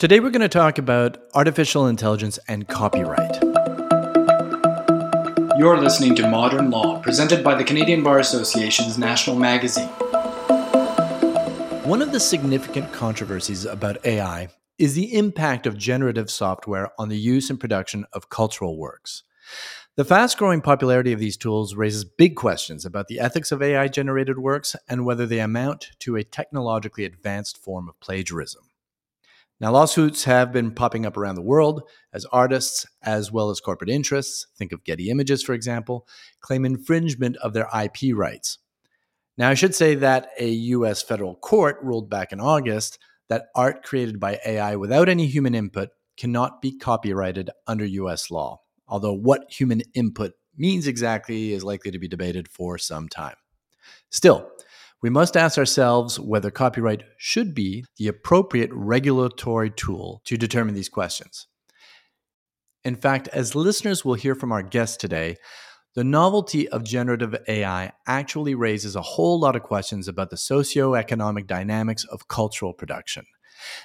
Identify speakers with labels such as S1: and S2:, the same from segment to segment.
S1: Today, we're going to talk about artificial intelligence and copyright.
S2: You're listening to Modern Law, presented by the Canadian Bar Association's National Magazine.
S1: One of the significant controversies about AI is the impact of generative software on the use and production of cultural works. The fast growing popularity of these tools raises big questions about the ethics of AI generated works and whether they amount to a technologically advanced form of plagiarism. Now, lawsuits have been popping up around the world as artists, as well as corporate interests, think of Getty Images, for example, claim infringement of their IP rights. Now, I should say that a US federal court ruled back in August that art created by AI without any human input cannot be copyrighted under US law, although what human input means exactly is likely to be debated for some time. Still, we must ask ourselves whether copyright should be the appropriate regulatory tool to determine these questions. In fact, as listeners will hear from our guest today, the novelty of generative AI actually raises a whole lot of questions about the socio-economic dynamics of cultural production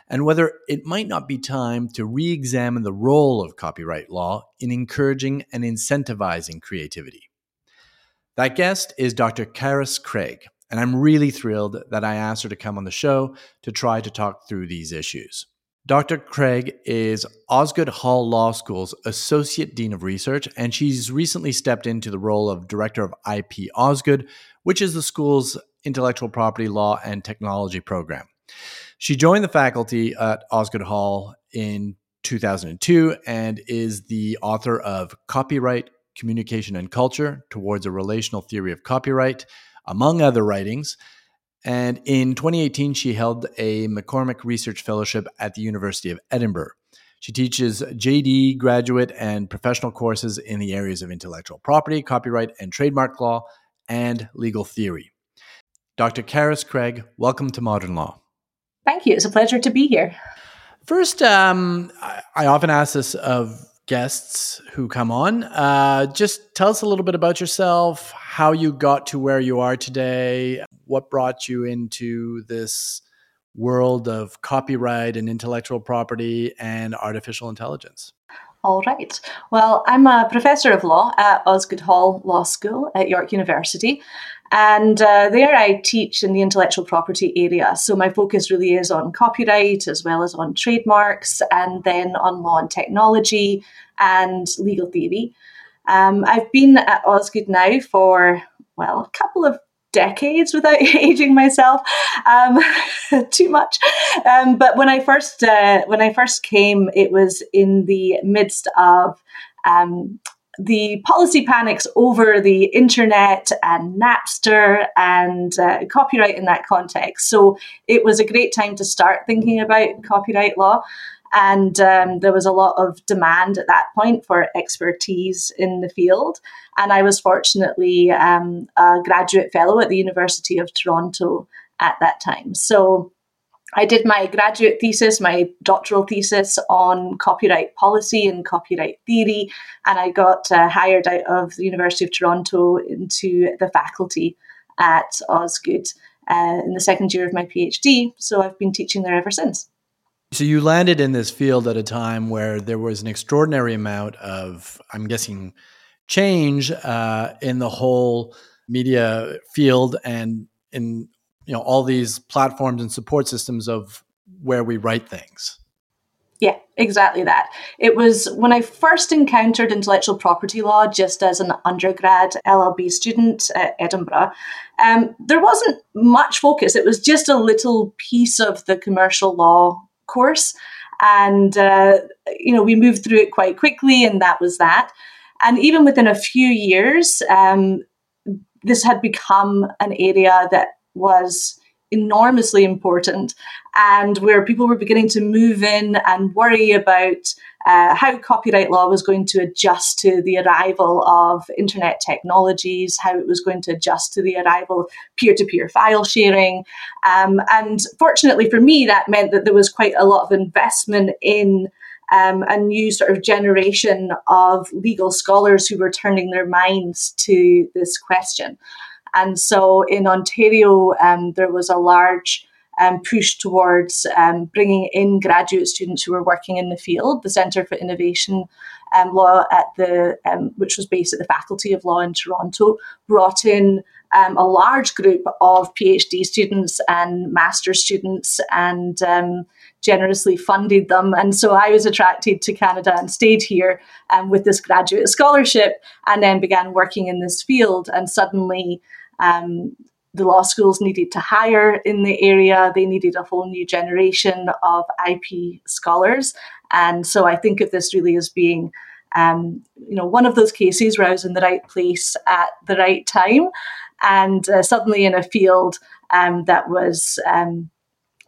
S1: and whether it might not be time to re examine the role of copyright law in encouraging and incentivizing creativity. That guest is Dr. Carys Craig, and I'm really thrilled that I asked her to come on the show to try to talk through these issues. Dr. Craig is Osgoode Hall Law School's Associate Dean of Research, and she's recently stepped into the role of Director of IP Osgoode, which is the school's intellectual property law and technology program. She joined the faculty at Osgoode Hall in 2002 and is the author of Copyright, Communication, and Culture Towards a Relational Theory of Copyright, among other writings. And in 2018, she held a MacCormick Research Fellowship at the University of Edinburgh. She teaches JD graduate and professional courses in the areas of intellectual property, copyright and trademark law, and legal theory. Dr. Carys Craig, welcome to Modern Law.
S3: Thank you. It's a pleasure to be here.
S1: First, um, I, I often ask this of guests who come on. Uh, just tell us a little bit about yourself, how you got to where you are today, what brought you into this world of copyright and intellectual property and artificial intelligence.
S3: All right. Well, I'm a professor of law at Osgoode Hall Law School at York University. And uh, there I teach in the intellectual property area. So my focus really is on copyright as well as on trademarks and then on law and technology and legal theory. Um, I've been at Osgoode now for, well, a couple of decades without aging myself um, too much. Um, but when I first uh, when I first came, it was in the midst of um, the policy panics over the internet and Napster and uh, copyright in that context. So it was a great time to start thinking about copyright law. And um, there was a lot of demand at that point for expertise in the field. And I was fortunately um, a graduate fellow at the University of Toronto at that time. So I did my graduate thesis, my doctoral thesis on copyright policy and copyright theory, and I got uh, hired out of the University of Toronto into the faculty at Osgoode uh, in the second year of my PhD. So I've been teaching there ever since.
S1: So you landed in this field at a time where there was an extraordinary amount of, I'm guessing, change uh, in the whole media field and in you know all these platforms and support systems of where we write things.
S3: Yeah, exactly that. It was when I first encountered intellectual property law just as an undergrad LLB student at Edinburgh. Um, there wasn't much focus. It was just a little piece of the commercial law course. And, uh, you know, we moved through it quite quickly, and that was that. And even within a few years, um, this had become an area that was enormously important and where people were beginning to move in and worry about uh, how copyright law was going to adjust to the arrival of internet technologies, how it was going to adjust to the arrival of peer to peer file sharing. Um, and fortunately for me, that meant that there was quite a lot of investment in. Um, a new sort of generation of legal scholars who were turning their minds to this question. And so in Ontario, um, there was a large um, push towards um, bringing in graduate students who were working in the field. The Centre for Innovation um, Law at the, um, which was based at the Faculty of Law in Toronto, brought in um, a large group of PhD students and master students and um, generously funded them. And so I was attracted to Canada and stayed here with this graduate scholarship and then began working in this field. And suddenly, um, the law schools needed to hire in the area. They needed a whole new generation of IP scholars. And so I think of this really as being, um, you know, one of those cases where I was in the right place at the right time and uh, suddenly in a field um, that was um,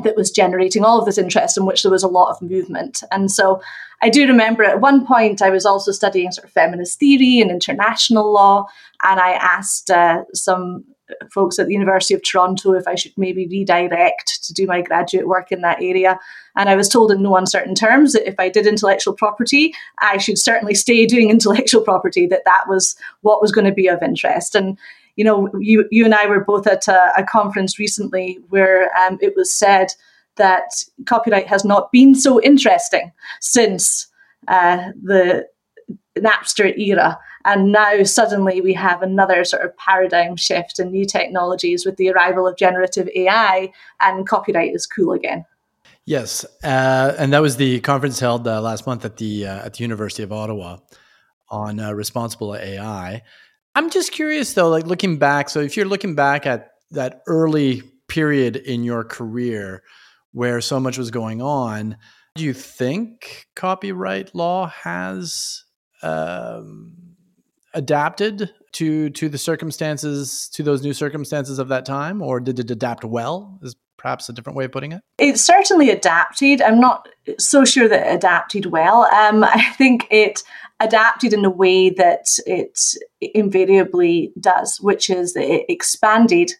S3: that was generating all of this interest in which there was a lot of movement. And so I do remember at one point I was also studying sort of feminist theory and international law, and I asked uh, some folks at the University of Toronto if I should maybe redirect to do my graduate work in that area. And I was told in no uncertain terms that if I did intellectual property, I should certainly stay doing intellectual property, that that was what was going to be of interest. And you know, you you and I were both at a, a conference recently where um, it was said that copyright has not been so interesting since uh, the Napster era. And now suddenly we have another sort of paradigm shift in new technologies with the arrival of generative AI, and copyright is cool again.
S1: Yes, uh, and that was the conference held uh, last month at the uh, at the University of Ottawa on uh, responsible AI. I'm just curious though, like looking back. So if you're looking back at that early period in your career where so much was going on, do you think copyright law has um, adapted to to the circumstances to those new circumstances of that time, or did it adapt well? Is perhaps a different way of putting it?
S3: It certainly adapted. I'm not so sure that it adapted well. Um, I think it adapted in a way that it invariably does, which is that it expanded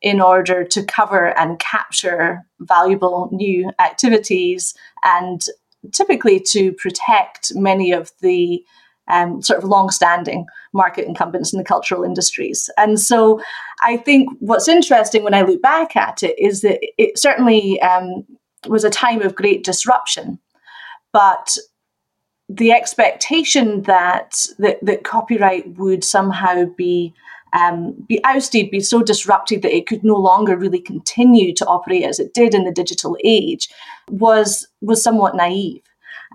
S3: in order to cover and capture valuable new activities and typically to protect many of the um, sort of long-standing market incumbents in the cultural industries. And so I think what's interesting when I look back at it is that it certainly um, was a time of great disruption, but the expectation that, that, that copyright would somehow be um, be ousted, be so disrupted that it could no longer really continue to operate as it did in the digital age, was was somewhat naive.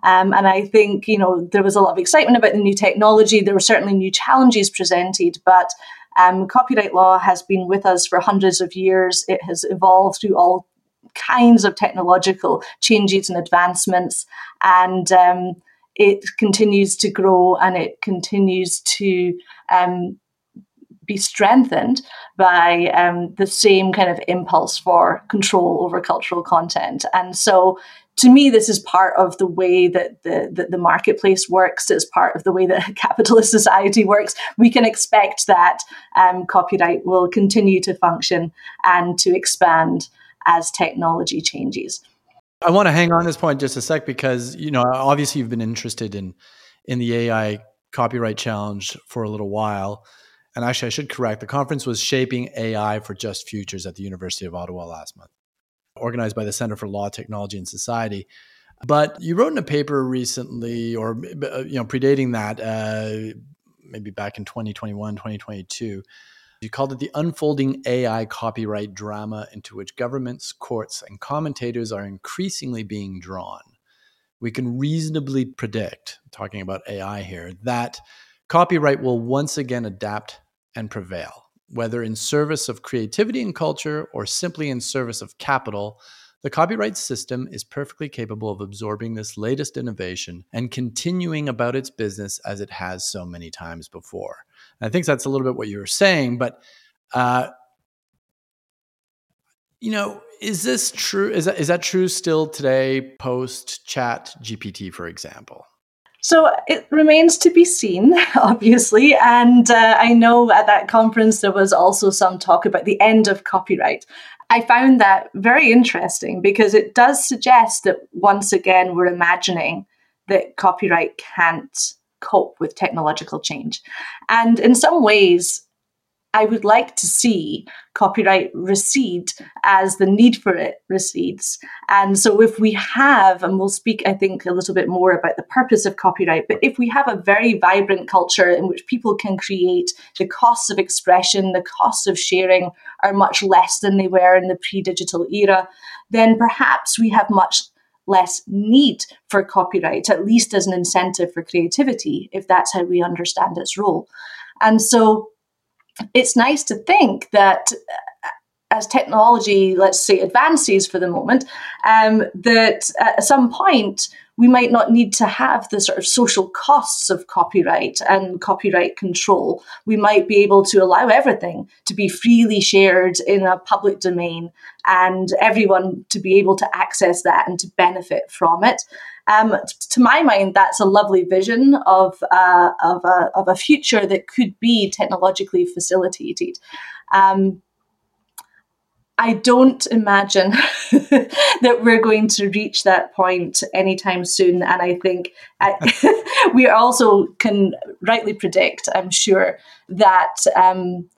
S3: Um, and I think you know there was a lot of excitement about the new technology. There were certainly new challenges presented, but um, copyright law has been with us for hundreds of years. It has evolved through all kinds of technological changes and advancements, and um, it continues to grow and it continues to um, be strengthened by um, the same kind of impulse for control over cultural content. And so, to me, this is part of the way that the, that the marketplace works. It's part of the way that capitalist society works. We can expect that um, copyright will continue to function and to expand as technology changes.
S1: I want to hang on this point just a sec because you know obviously you've been interested in in the AI copyright challenge for a little while. And actually, I should correct the conference was shaping AI for just futures at the University of Ottawa last month, organized by the Center for Law, Technology, and Society. But you wrote in a paper recently, or uh, you know, predating that, uh, maybe back in 2021, 2022 you called it the unfolding AI copyright drama into which governments, courts, and commentators are increasingly being drawn. We can reasonably predict, talking about AI here, that copyright will once again adapt and prevail, whether in service of creativity and culture or simply in service of capital. The copyright system is perfectly capable of absorbing this latest innovation and continuing about its business as it has so many times before. I think that's a little bit what you were saying, but uh, you know, is this true? Is that is that true still today, post Chat GPT, for example?
S3: So it remains to be seen, obviously. And uh, I know at that conference there was also some talk about the end of copyright. I found that very interesting because it does suggest that once again we're imagining that copyright can't cope with technological change. And in some ways, I would like to see copyright recede as the need for it recedes. And so, if we have, and we'll speak, I think, a little bit more about the purpose of copyright, but if we have a very vibrant culture in which people can create, the costs of expression, the costs of sharing are much less than they were in the pre digital era, then perhaps we have much less need for copyright, at least as an incentive for creativity, if that's how we understand its role. And so, it's nice to think that uh, as technology, let's say, advances for the moment, um, that at some point we might not need to have the sort of social costs of copyright and copyright control. We might be able to allow everything to be freely shared in a public domain and everyone to be able to access that and to benefit from it. Um, to my mind, that's a lovely vision of, uh, of, a, of a future that could be technologically facilitated. Um, I don't imagine that we're going to reach that point anytime soon. And I think uh, we also can rightly predict, I'm sure, that um,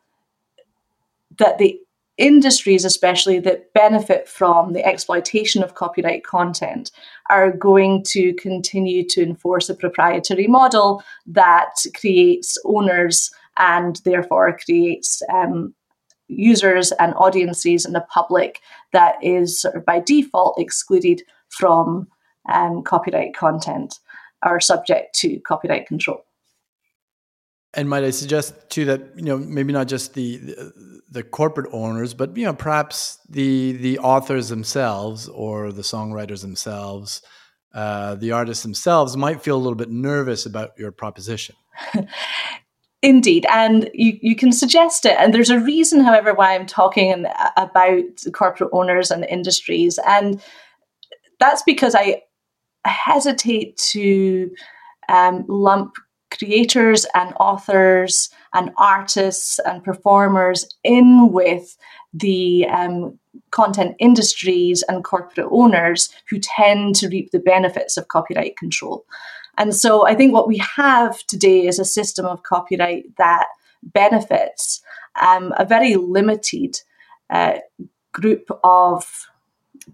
S3: that the industries, especially that benefit from the exploitation of copyright content, are going to continue to enforce a proprietary model that creates owners and therefore creates um, users and audiences and the public that is sort of by default excluded from um, copyright content are subject to copyright control.
S1: And might I suggest too that you know maybe not just the, the the corporate owners, but you know perhaps the the authors themselves or the songwriters themselves, uh, the artists themselves might feel a little bit nervous about your proposition.
S3: Indeed, and you, you can suggest it. And there's a reason, however, why I'm talking about corporate owners and industries. And that's because I hesitate to um, lump creators and authors and artists and performers in with the um, content industries and corporate owners who tend to reap the benefits of copyright control. And so I think what we have today is a system of copyright that benefits um, a very limited uh, group of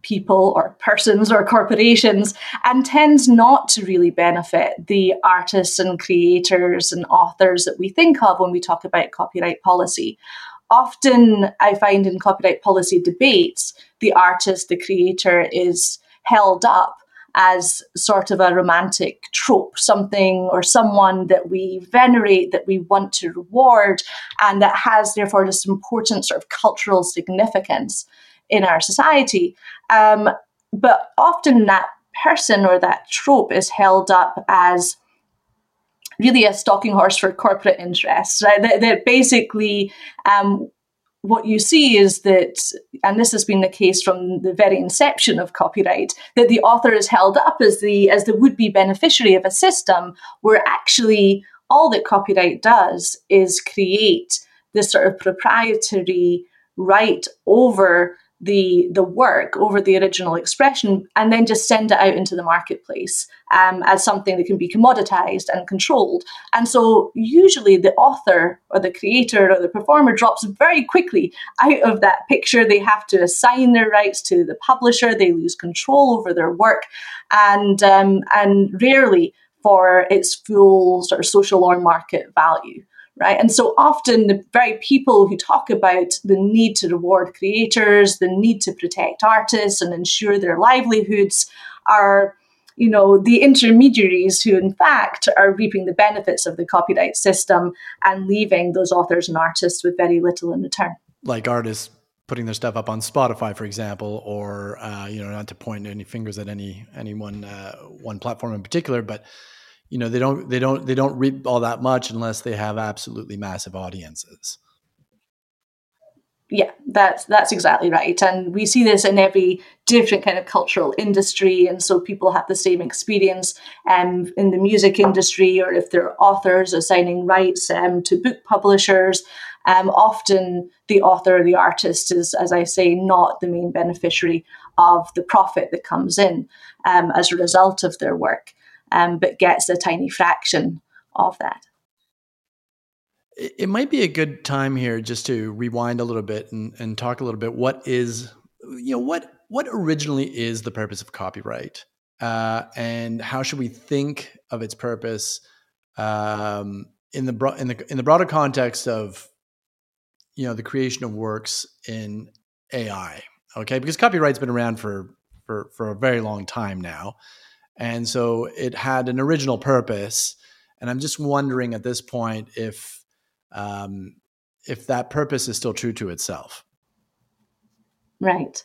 S3: people or persons or corporations and tends not to really benefit the artists and creators and authors that we think of when we talk about copyright policy. Often, I find in copyright policy debates, the artist, the creator is held up as sort of a romantic trope, something or someone that we venerate, that we want to reward, and that has therefore this important sort of cultural significance in our society. Um, but often that person or that trope is held up as really a stalking horse for corporate interests. Right? That, that basically um, what you see is that, and this has been the case from the very inception of copyright, that the author is held up as the as the would be beneficiary of a system where actually all that copyright does is create this sort of proprietary right over the the work over the original expression and then just send it out into the marketplace um, as something that can be commoditized and controlled. And so usually the author or the creator or the performer drops very quickly out of that picture. They have to assign their rights to the publisher. They lose control over their work. And um, and rarely for its full sort of social or market value right? And so often the very people who talk about the need to reward creators, the need to protect artists and ensure their livelihoods are you know the intermediaries who in fact are reaping the benefits of the copyright system and leaving those authors and artists with very little in return
S1: like artists putting their stuff up on spotify for example or uh, you know not to point any fingers at any any one uh, one platform in particular but you know they don't they don't they don't reap all that much unless they have absolutely massive audiences.
S3: Yeah that's that's exactly right. And we see this in every different kind of cultural industry. And so people have the same experience um, in the music industry or if they're authors assigning rights um, to book publishers um, often the author or the artist is as i say not the main beneficiary of the profit that comes in um, as a result of their work um, but gets a tiny fraction of that.
S1: it might be a good time here just to rewind a little bit and, and talk a little bit. What is, you know, what what originally is the purpose of copyright, uh, and how should we think of its purpose um, in the bro- in the in the broader context of, you know, the creation of works in AI? Okay, because copyright's been around for for for a very long time now, and so it had an original purpose. And I'm just wondering at this point if um, if that purpose is still true to itself.
S3: Right.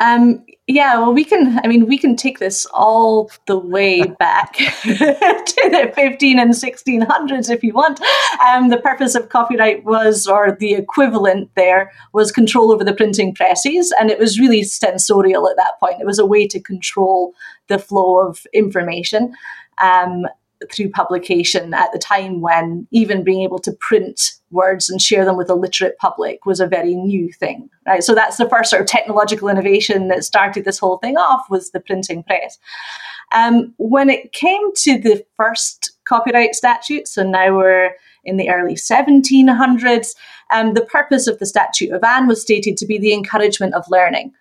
S3: Um, yeah, well, we can. I mean, we can take this all the way back to the 15 and 1600s if you want. Um, the purpose of copyright was, or the equivalent there, was control over the printing presses, and it was really censorial at that point. It was a way to control the flow of information. Um, through publication at the time when even being able to print words and share them with a literate public was a very new thing right? So that's the first sort of technological innovation that started this whole thing off was the printing press. Um, when it came to the first copyright statute so now we're in the early 1700s um, the purpose of the statute of anne was stated to be the encouragement of learning.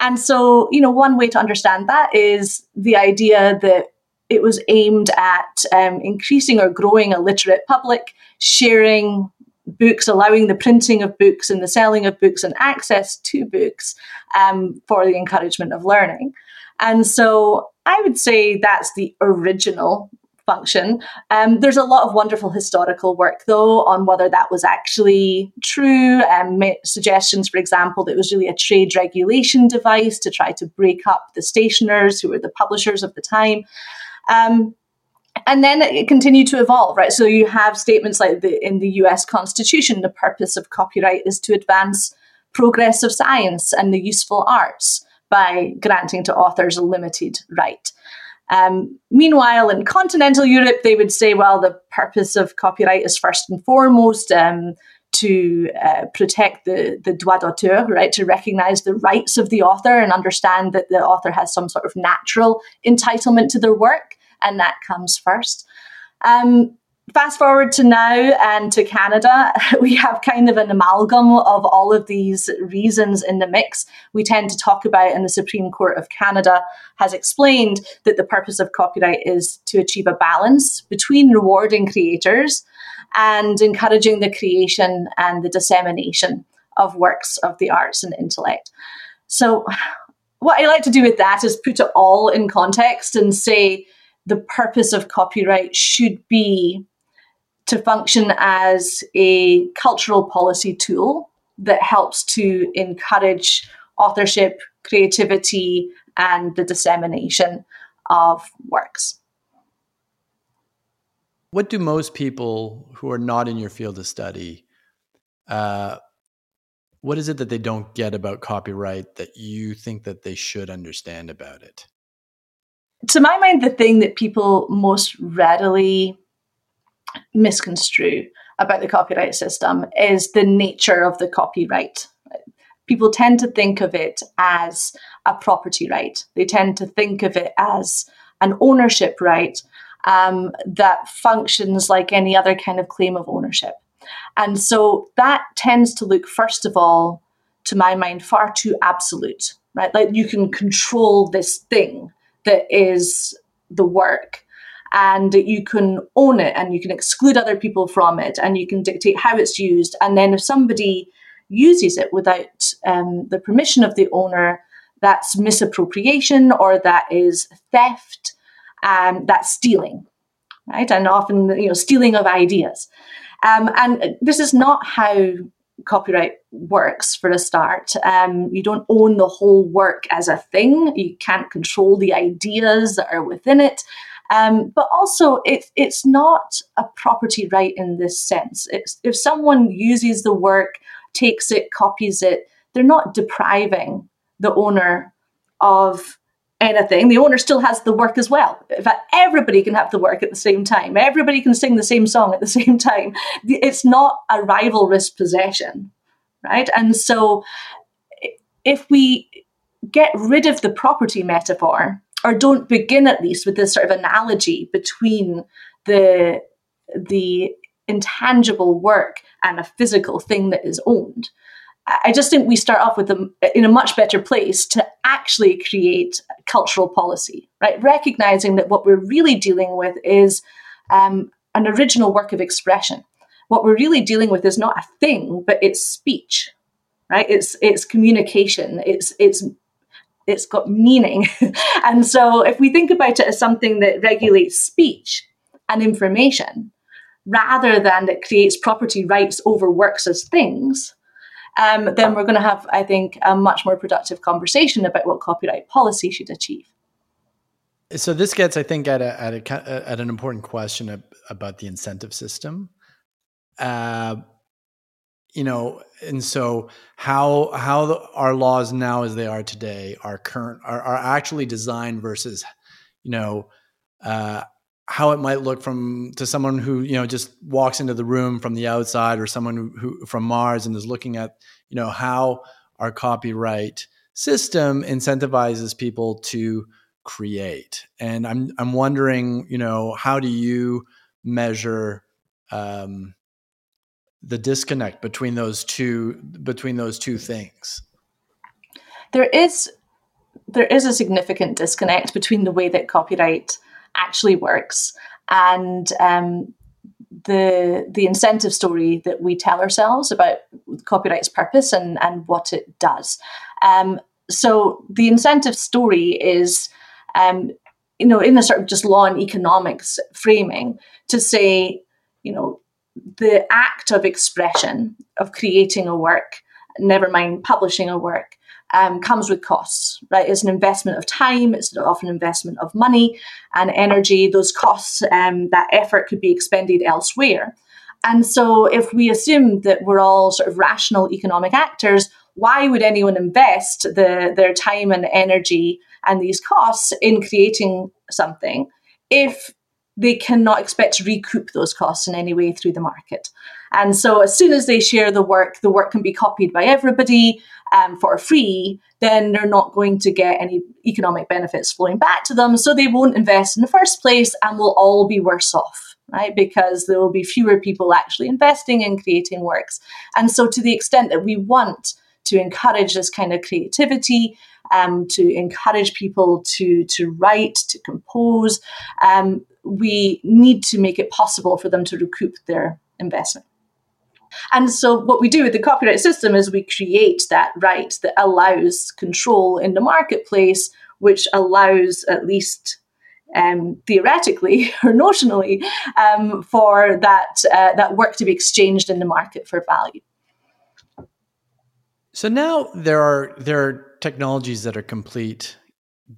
S3: And so, you know, one way to understand that is the idea that it was aimed at um, increasing or growing a literate public, sharing books, allowing the printing of books and the selling of books and access to books um, for the encouragement of learning. And so I would say that's the original function. Um, there's a lot of wonderful historical work, though, on whether that was actually true. Um, suggestions, for example, that it was really a trade regulation device to try to break up the stationers who were the publishers of the time. Um, and then it continued to evolve, right? So you have statements like the, in the US Constitution, the purpose of copyright is to advance progress of science and the useful arts by granting to authors a limited right. Um, meanwhile, in continental Europe, they would say, well, the purpose of copyright is first and foremost um, to uh, protect the, the droit d'auteur, right? To recognize the rights of the author and understand that the author has some sort of natural entitlement to their work and that comes first. Um, fast forward to now and to Canada, we have kind of an amalgam of all of these reasons in the mix. We tend to talk about, and the Supreme Court of Canada has explained that the purpose of copyright is to achieve a balance between rewarding creators and encouraging the creation and the dissemination of works of the arts and intellect. So, what I like to do with that is put it all in context and say, the purpose of copyright should be to function as a cultural policy tool that helps to encourage authorship, creativity, and the dissemination of works.
S1: What do most people who are not in your field of study, uh, what is it that they don't get about copyright that you think that they should understand about it?
S3: to my mind, the thing that people most readily misconstrue about the copyright system is the nature of the copyright. People tend to think of it as a property right. They tend to think of it as an ownership right um, that functions like any other kind of claim of ownership. And so that tends to look, first of all, to my mind, far too absolute, right? Like you can control this thing that is the work and you can own it and you can exclude other people from it and you can dictate how it's used and then if somebody uses it without um, the permission of the owner that's misappropriation or that is theft and that's stealing right and often you know stealing of ideas um, and this is not how copyright works for a start. Um, you don't own the whole work as a thing. You can't control the ideas that are within it. Um, but also, it, it's not a property right in this sense. It's, if someone uses the work, takes it, copies it, they're not depriving the owner of anything, the owner still has the work as well. In fact, everybody can have the work at the same time. Everybody can sing the same song at the same time. It's not a rivalrous possession, right? And so if we get rid of the property metaphor, or don't begin at least with this sort of analogy between the the intangible work and a physical thing that is owned. I just think we start off with them in a much better place to actually create cultural policy, right? Recognizing that what we're really dealing with is um, an original work of expression. What we're really dealing with is not a thing, but it's speech, right? It's it's communication. It's it's it's got meaning, and so if we think about it as something that regulates speech and information, rather than that creates property rights over works as things, um, then we're going to have, I think, a much more productive conversation about what copyright policy should achieve.
S1: So this gets, I think, at a, at, a, at an important question about the incentive system. Uh, you know, and so how how our laws now, as they are today, are current are, are actually designed versus, you know, uh, how it might look from to someone who you know just walks into the room from the outside or someone who, who, from mars and is looking at you know how our copyright system incentivizes people to create. And i'm i'm wondering you know how do you measure um, the disconnect between those two between those two things
S3: there is there is a significant disconnect between the way that copyright actually works and um, the the incentive story that we tell ourselves about copyright's purpose and and what it does. Um, so the incentive story is, um, you know, in a sort of just law and economics framing to say, you know, the act of expression of creating a work, never mind publishing a work, um, comes with costs, right? It's an investment of time, it's often an investment of money and energy. Those costs, um, that effort could be expended elsewhere. And so, if we assume that we're all sort of rational economic actors, why would anyone invest the, their time and energy and these costs in creating something if they cannot expect to recoup those costs in any way through the market? And so, as soon as they share the work, the work can be copied by everybody um, for free, then they're not going to get any economic benefits flowing back to them. So they won't invest in the first place and we'll all be worse off, right? Because there will be fewer people actually investing in creating works. And so, to the extent that we want to encourage this kind of creativity, um, to encourage people to, to write, to compose, um, we need to make it possible for them to recoup their investment. And so, what we do with the copyright system is we create that right that allows control in the marketplace, which allows, at least um, theoretically or notionally, um, for that uh, that work to be exchanged in the market for value.
S1: So now there are there are technologies that are complete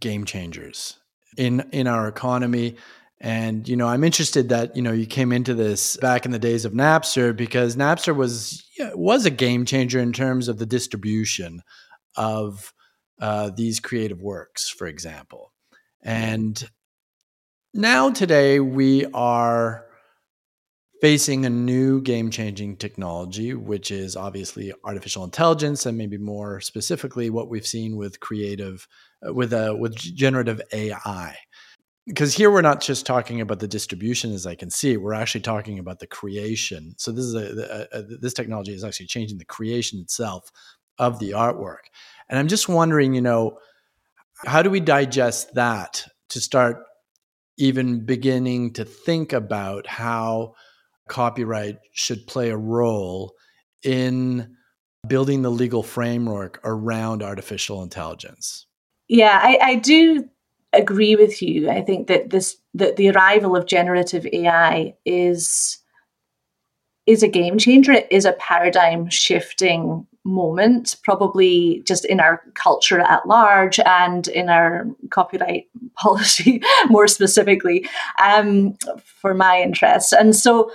S1: game changers in in our economy and you know, I'm interested that you know you came into this back in the days of Napster because Napster was was a game changer in terms of the distribution of uh, these creative works, for example. And now today we are facing a new game changing technology, which is obviously artificial intelligence, and maybe more specifically what we've seen with creative, uh, with a uh, with generative AI because here we're not just talking about the distribution as i can see we're actually talking about the creation. So this is a, a, a, this technology is actually changing the creation itself of the artwork. And i'm just wondering you know how do we digest that to start even beginning to think about how copyright should play a role in building the legal framework around artificial intelligence
S3: yeah I, I do agree with you. I think that this that the arrival of generative AI is is a game changer. It is a paradigm shifting moment, probably just in our culture at large and in our copyright policy more specifically um, for my interests. And so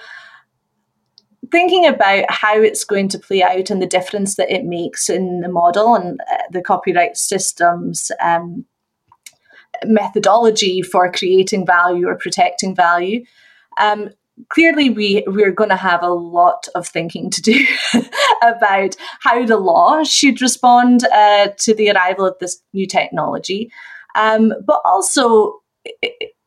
S3: thinking about how it's going to play out and the difference that it makes in the model and uh, the copyright systems um, methodology for creating value or protecting value. Um, clearly, we we're going to have a lot of thinking to do about how the law should respond uh, to the arrival of this new technology, um, but also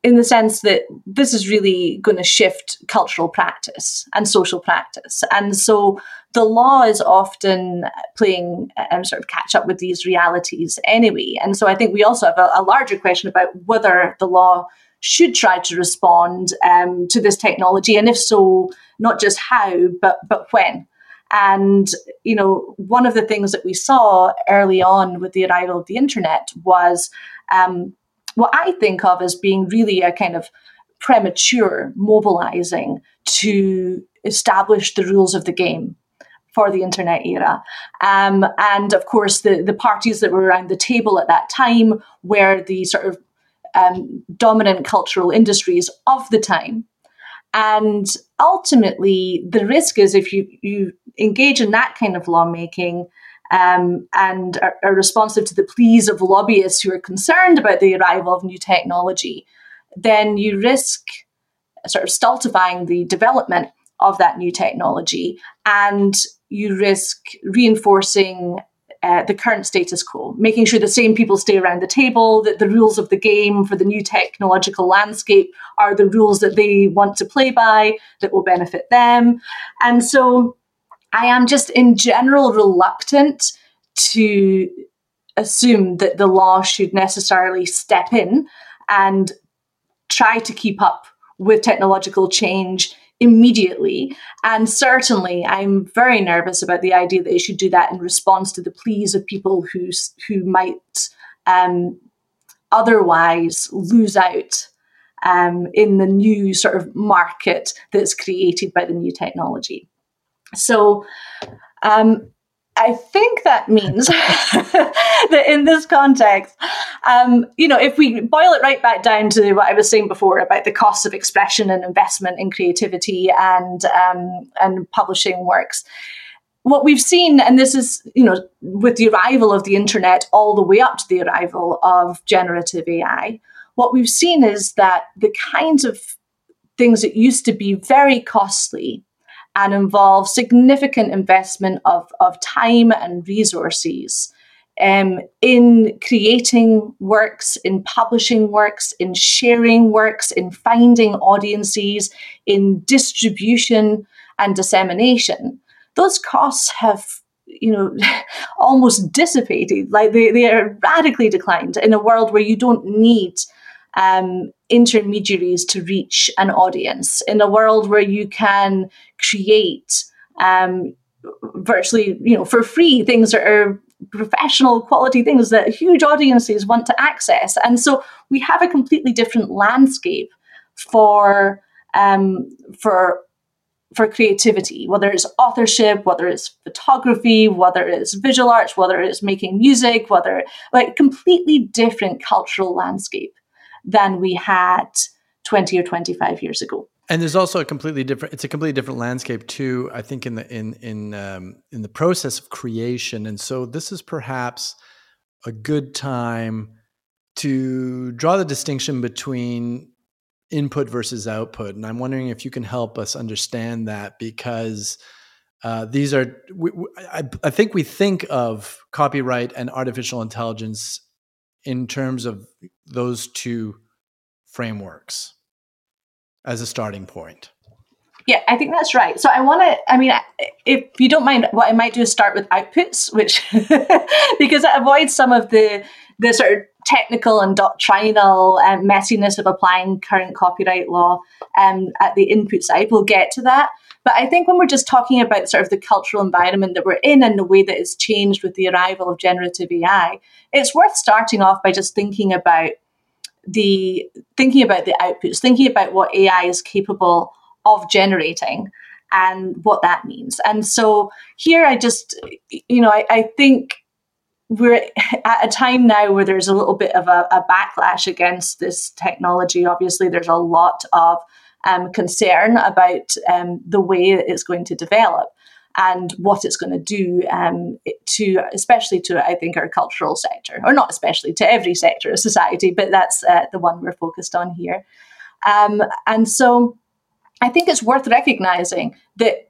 S3: in the sense that this is really going to shift cultural practice and social practice. And so the law is often playing um, sort of catch up with these realities anyway. And so I think we also have a, a larger question about whether the law should try to respond um, to this technology, and if so, not just how, but but when. And you know, one of the things that we saw early on with the arrival of the internet was um, what I think of as being really a kind of premature mobilizing to establish the rules of the game for the internet era. Um, and of course, the, the parties that were around the table at that time were the sort of um, dominant cultural industries of the time. And ultimately, the risk is if you, you engage in that kind of lawmaking, um, and are, are, responsive to the pleas of lobbyists who are concerned about the arrival of new technology, then you risk sort of stultifying the development of that new technology and you risk reinforcing uh, the current status quo, making sure the same people stay around the table, that the rules of the game for the new technological landscape are the rules that they want to play by, that will benefit them. And so I am just in general reluctant to assume that the law should necessarily step in and try to keep up with technological change immediately. And certainly, I'm very nervous about the idea that it should do that in response to the pleas of people who, who might um, otherwise lose out um, in the new sort of market that's created by the new technology. So um, I think that means that in this context, um, you know, if we boil it right back down to what I was saying before about the costs of expression and investment in creativity and um, and publishing works, what we've seen, and this is, you know, with the arrival of the internet all the way up to the arrival of generative AI, what we've seen is that the kinds of things that used to be very costly and involve significant investment of, of time and resources um, in creating works, in publishing works, in sharing works, in finding audiences, in distribution and dissemination. Those costs have you know almost dissipated like they, they are radically declined in a world where you don't need um, intermediaries to reach an audience in a world where you can create um, virtually, you know, for free things that are professional quality things that huge audiences want to access. And so we have a completely different landscape for um, for for creativity, whether it's authorship, whether it's photography, whether it's visual arts, whether it's making music, whether like completely different cultural landscape than we had 20 or 25 years ago.
S1: And there's also a completely different. It's a completely different landscape too. I think in the in in um, in the process of creation, and so this is perhaps a good time to draw the distinction between input versus output. And I'm wondering if you can help us understand that because uh, these are. We, we, I, I think we think of copyright and artificial intelligence in terms of those two frameworks as a starting point.
S3: Yeah, I think that's right. So I want to, I mean, if you don't mind, what I might do is start with outputs, which, because it avoids some of the, the sort of technical and doctrinal um, messiness of applying current copyright law um, at the input side. We'll get to that. But I think when we're just talking about sort of the cultural environment that we're in and the way that it's changed with the arrival of generative AI, it's worth starting off by just thinking about the thinking about the outputs, thinking about what AI is capable of generating and what that means. And so here I just, you know, I, I think we're at a time now where there's a little bit of a, a backlash against this technology. Obviously, there's a lot of um, concern about um, the way it's going to develop and what it's going to do um, to, especially to, I think, our cultural sector, or not especially to every sector of society, but that's uh, the one we're focused on here. Um, and so I think it's worth recognizing that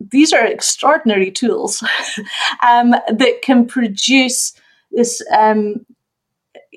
S3: these are extraordinary tools um, that can produce this um,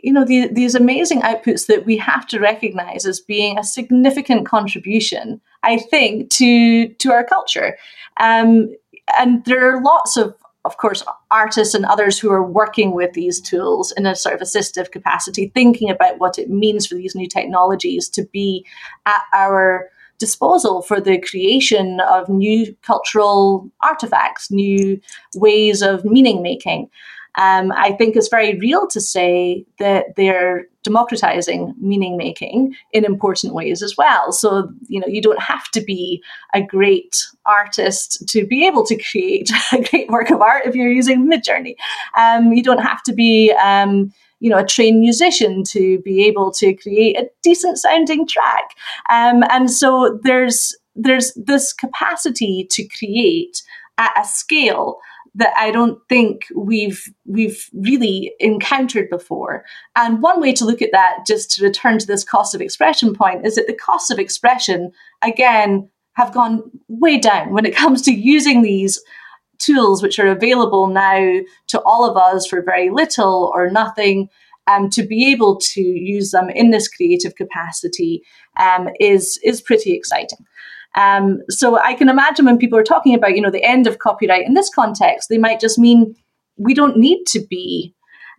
S3: you know the, these amazing outputs that we have to recognize as being a significant contribution i think to to our culture. Um, and there are lots of of course artists and others who are working with these tools in a sort of assistive capacity thinking about what it means for these new technologies to be at our disposal for the creation of new cultural artifacts new ways of meaning making um, I think it's very real to say that they're democratizing meaning making in important ways as well. So, you know, you don't have to be a great artist to be able to create a great work of art if you're using Midjourney. Um, you don't have to be, um, you know, a trained musician to be able to create a decent sounding track. Um, and so there's there's this capacity to create at a scale that I don't think we've we've really encountered before. And one way to look at that, just to return to this cost of expression point, is that the costs of expression again have gone way down when it comes to using these tools which are available now to all of us for very little or nothing um, to be able to use them in this creative capacity um, is is pretty exciting um, so I can imagine when people are talking about, you know, the end of copyright in this context, they might just mean we don't need to be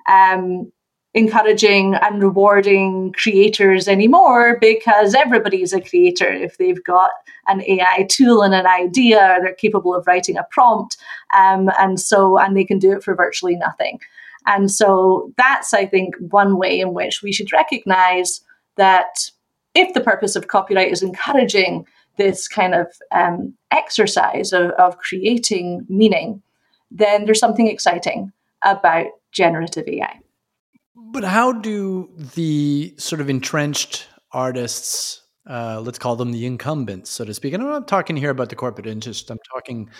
S3: um, encouraging and rewarding creators anymore because everybody's a creator if they've got an AI tool and an idea, they're capable of writing a prompt, um, and so and they can do it for virtually nothing. And so that's, I think, one way in which we should recognize that if the purpose of copyright is encouraging this kind of um, exercise of, of creating meaning, then there's something exciting about generative AI.
S1: But how do the sort of entrenched artists, uh, let's call them the incumbents, so to speak, and I'm not talking here about the corporate interest, I'm talking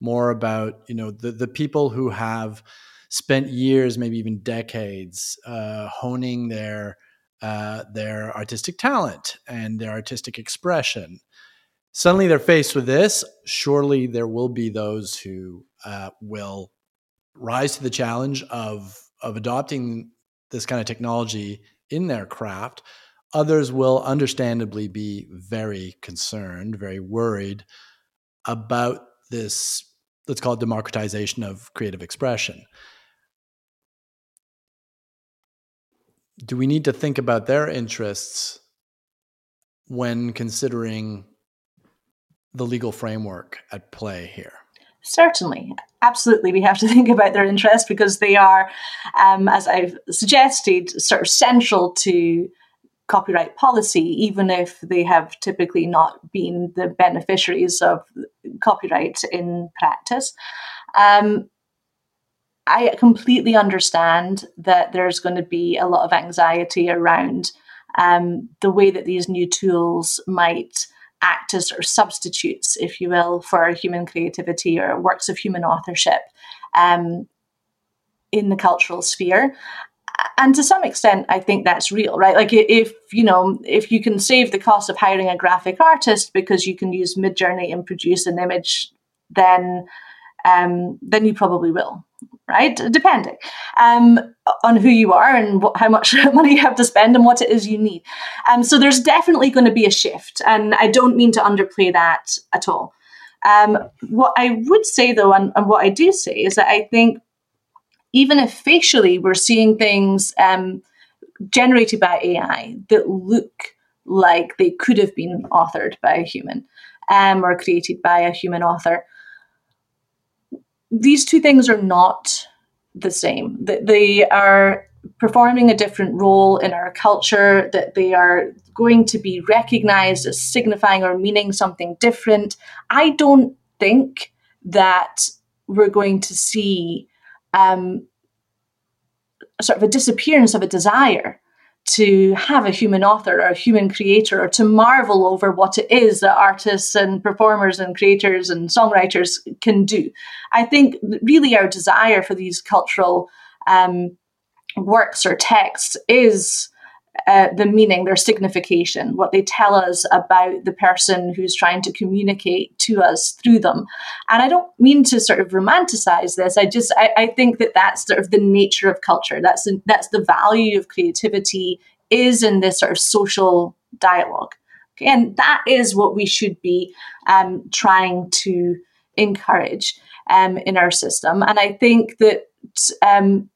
S1: more about you know the the people who have spent years, maybe even decades, uh, honing their uh, their artistic talent and their artistic expression suddenly they're faced with this. Surely there will be those who uh, will rise to the challenge of of adopting this kind of technology in their craft. Others will understandably be very concerned, very worried about this, let's call it democratization of creative expression. Do we need to think about their interests when considering the legal framework at play here?
S3: Certainly, absolutely. We have to think about their interests because they are, um, as I've suggested, sort of central to copyright policy, even if they have typically not been the beneficiaries of copyright in practice. Um, I completely understand that there's going to be a lot of anxiety around um, the way that these new tools might act as sort of substitutes, if you will, for human creativity or works of human authorship um, in the cultural sphere. And to some extent, I think that's real, right? Like if you know, if you can save the cost of hiring a graphic artist because you can use Midjourney and produce an image, then um, then you probably will, right? Depending um, on who you are and what, how much money you have to spend and what it is you need. Um, so there's definitely going to be a shift, and I don't mean to underplay that at all. Um, what I would say, though, and, and, what I do say, is that I think even if facially we're seeing things um, generated by AI that look like they could have been authored by a human um, or created by a human author, these two things are not the same. That they are performing a different role in our culture, that they are going to be recognized as signifying or meaning something different. I don't think that we're going to see um, sort of a disappearance of a desire to have a human author or a human creator or to marvel over what it is that artists and performers and creators and songwriters can do. I think really our desire for these cultural um, works or texts is uh, the meaning, their signification, what they tell us about the person who's trying to communicate to us through them. And I don't mean to sort of romanticize this. I just I, I think that that's sort of the nature of culture. That's the, that's the value of creativity is in this sort of social dialogue. Okay? And that is what we should be um, trying to encourage um, in our system. And I think that um,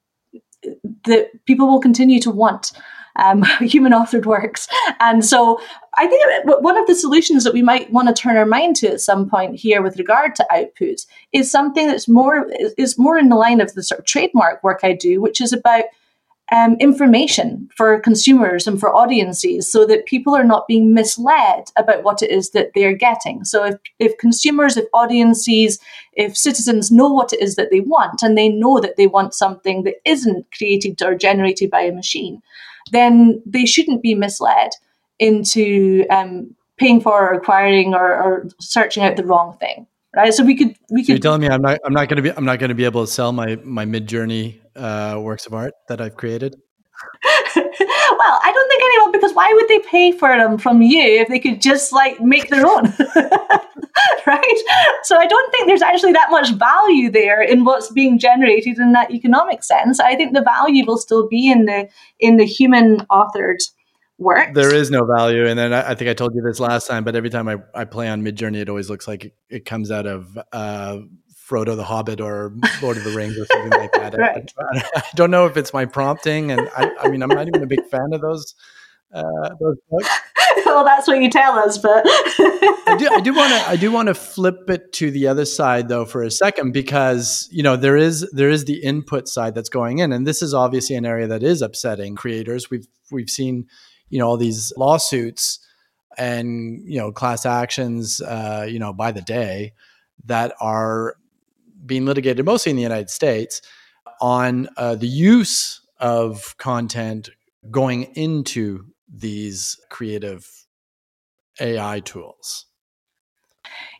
S3: that people will continue to want um, human authored works. And so I think one of the solutions that we might want to turn our mind to at some point here with regard to outputs is something that's more is more in the line of the sort of trademark work I do, which is about um, information for consumers and for audiences so that people are not being misled about what it is that they're getting. So if, if consumers, if audiences, if citizens know what it is that they want and they know that they want something that isn't created or generated by a machine, then they shouldn't be misled into um, paying for or acquiring or, or searching out the wrong thing right? So we could we could.
S1: So you're telling me I'm not I'm not going to be I'm not going to be able to sell my my Midjourney uh, works of art that I've created?
S3: well, I don't think anyone because why would they pay for them from you if they could just like make their own? right? So I don't think there's actually that much value there in what's being generated in that economic sense. I think the value will still be in the in the human authored work.
S1: There is no value. And then I, I, think I told you this last time, but every time I, I play on Midjourney, it always looks like it, it comes out of uh, Frodo the Hobbit or Lord of the Rings or something like that. right. I, I, don't know if it's my prompting, and I, I, mean, I'm not even a big fan of those uh,
S3: well, that's what you tell us, but
S1: I do, I do want to I do want to flip it to the other side though for a second because you know there is there is the input side that's going in, and this is obviously an area that is upsetting creators. We've we've seen you know all these lawsuits and you know class actions uh, you know by the day that are being litigated mostly in the United States on uh, the use of content going into these creative AI tools.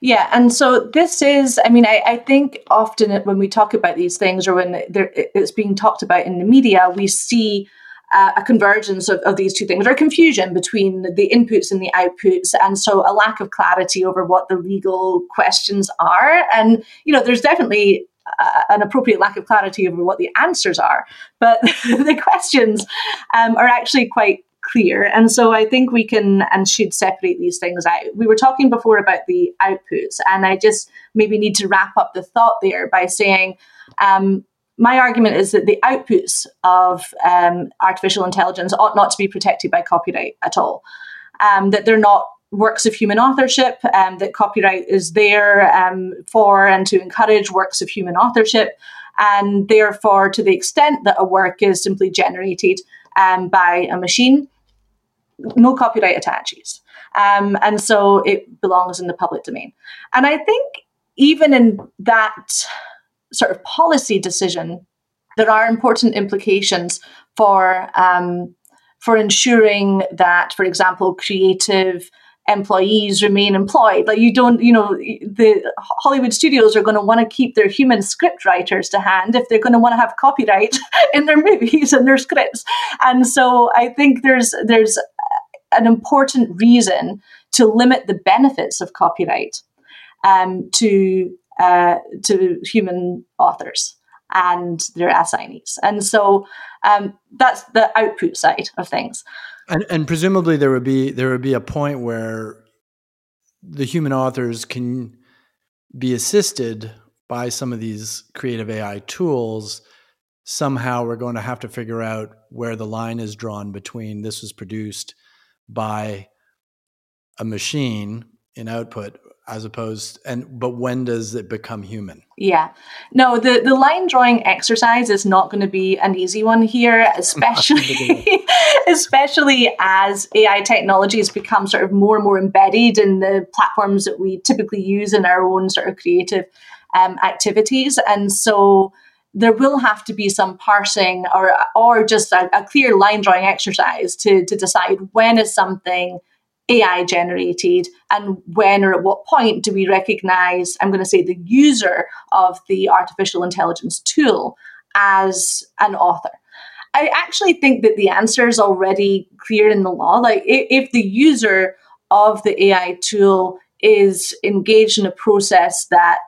S3: Yeah, and so this is, I mean, I, I think often when we talk about these things or when it's being talked about in the media, we see uh, a convergence of, of these two things or confusion between the inputs and the outputs and so a lack of clarity over what the legal questions are and you know there's definitely uh, an appropriate lack of clarity over what the answers are but the questions um, are actually quite clear. And so i think we can and should separate these things out. We were talking before about the outputs and i just maybe need to wrap up the thought there by saying um, my argument is that the outputs of um, artificial intelligence ought not to be protected by copyright at all. Um, that they're not works of human authorship, um, that copyright is there um, for and to encourage works of human authorship, and therefore, to the extent that a work is simply generated um, by a machine, no copyright attaches. Um, and so it belongs in the public domain. And I think even in that sort of policy decision, there are important implications for um, for ensuring that, for example, creative employees remain employed. Like you don't, you know, the Hollywood studios are going to want to keep their human script writers to hand if they're going to want to have copyright in their movies and their scripts. And so I think there's there's an important reason to limit the benefits of copyright um, to uh, to human authors and their assignees. And so um, that's the output side of things.
S1: And, and presumably there would be there would be a point where the human authors can be assisted by some of these creative AI tools. Somehow we're going to have to figure out where the line is drawn between this was produced by a machine in output as opposed and but when does it become human?
S3: Yeah. No the the line drawing exercise is not going to be an easy one here especially especially as ai technologies become sort of more and more embedded in the platforms that we typically use in our own sort of creative um, activities. And so there will have to be some parsing or or just a, a clear line drawing exercise to to decide when is something AI generated, and when or at what point do we recognize, I'm going to say, the user of the artificial intelligence tool as an author? I actually think that the answer is already clear in the law. Like, if, if the user of the AI tool is engaged in a process that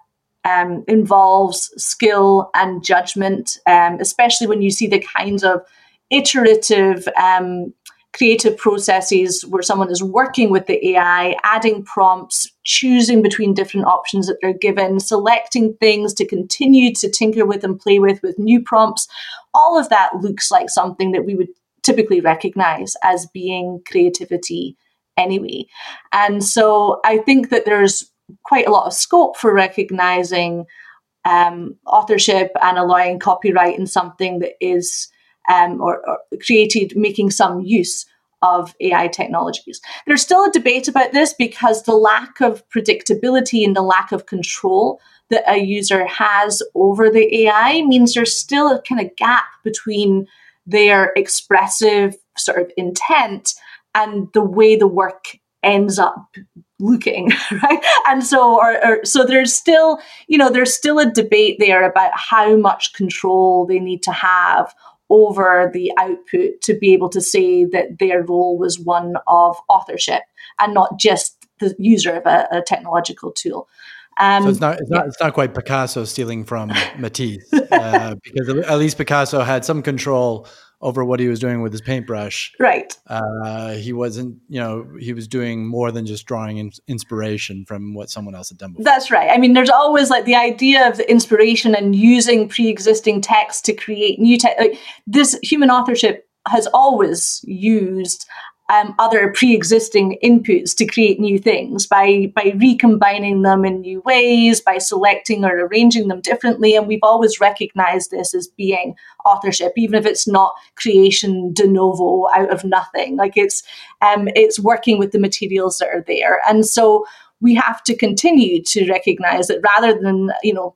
S3: um, involves skill and judgment, um, especially when you see the kinds of iterative um, creative processes where someone is working with the AI, adding prompts, choosing between different options that they're given, selecting things to continue to tinker with and play with with new prompts. All of that looks like something that we would typically recognize as being creativity anyway. And so I think that there's quite a lot of scope for recognizing um, authorship and allowing copyright in something that is um, or, or created making some use of AI technologies. There's still a debate about this because the lack of predictability and the lack of control that a user has over the AI means there's still a kind of gap between their expressive sort of intent and the way the work ends up looking right and so or, or, so there's still you know there's still a debate there about how much control they need to have over the output to be able to say that their role was one of authorship and not just the user of a, a technological tool.
S1: Um, so it's not it's not it's not quite Picasso stealing from Matisse uh, because at least Picasso had some control over what he was doing with his paintbrush.
S3: Right.
S1: Uh, he wasn't, you know, he was doing more than just drawing in- inspiration from what someone else had done before.
S3: That's right. I mean, there's always like the idea of the inspiration and using pre-existing text to create new text. Like, this human authorship has always used um, other pre-existing inputs to create new things by by recombining them in new ways, by selecting or arranging them differently. And we've always recognized this as being authorship, even if it's not creation de novo out of nothing. Like it's um, it's working with the materials that are there, and so we have to continue to recognize that rather than you know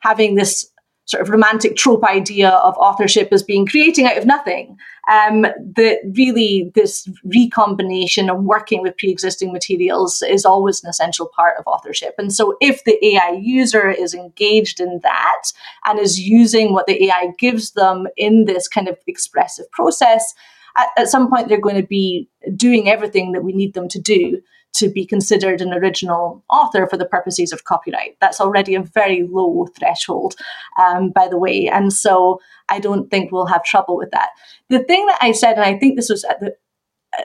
S3: having this sort of romantic trope idea of authorship as being creating out of nothing. Um, that really this recombination and working with pre-existing materials is always an essential part of authorship. And so if the AI user is engaged in that and is using what the AI gives them in this kind of expressive process, at, at some point they're going to be doing everything that we need them to do to be considered an original author for the purposes of copyright. That's already a very low threshold, um, by the way. And so I don't think we'll have trouble with that. The thing that I said, and I think this was at the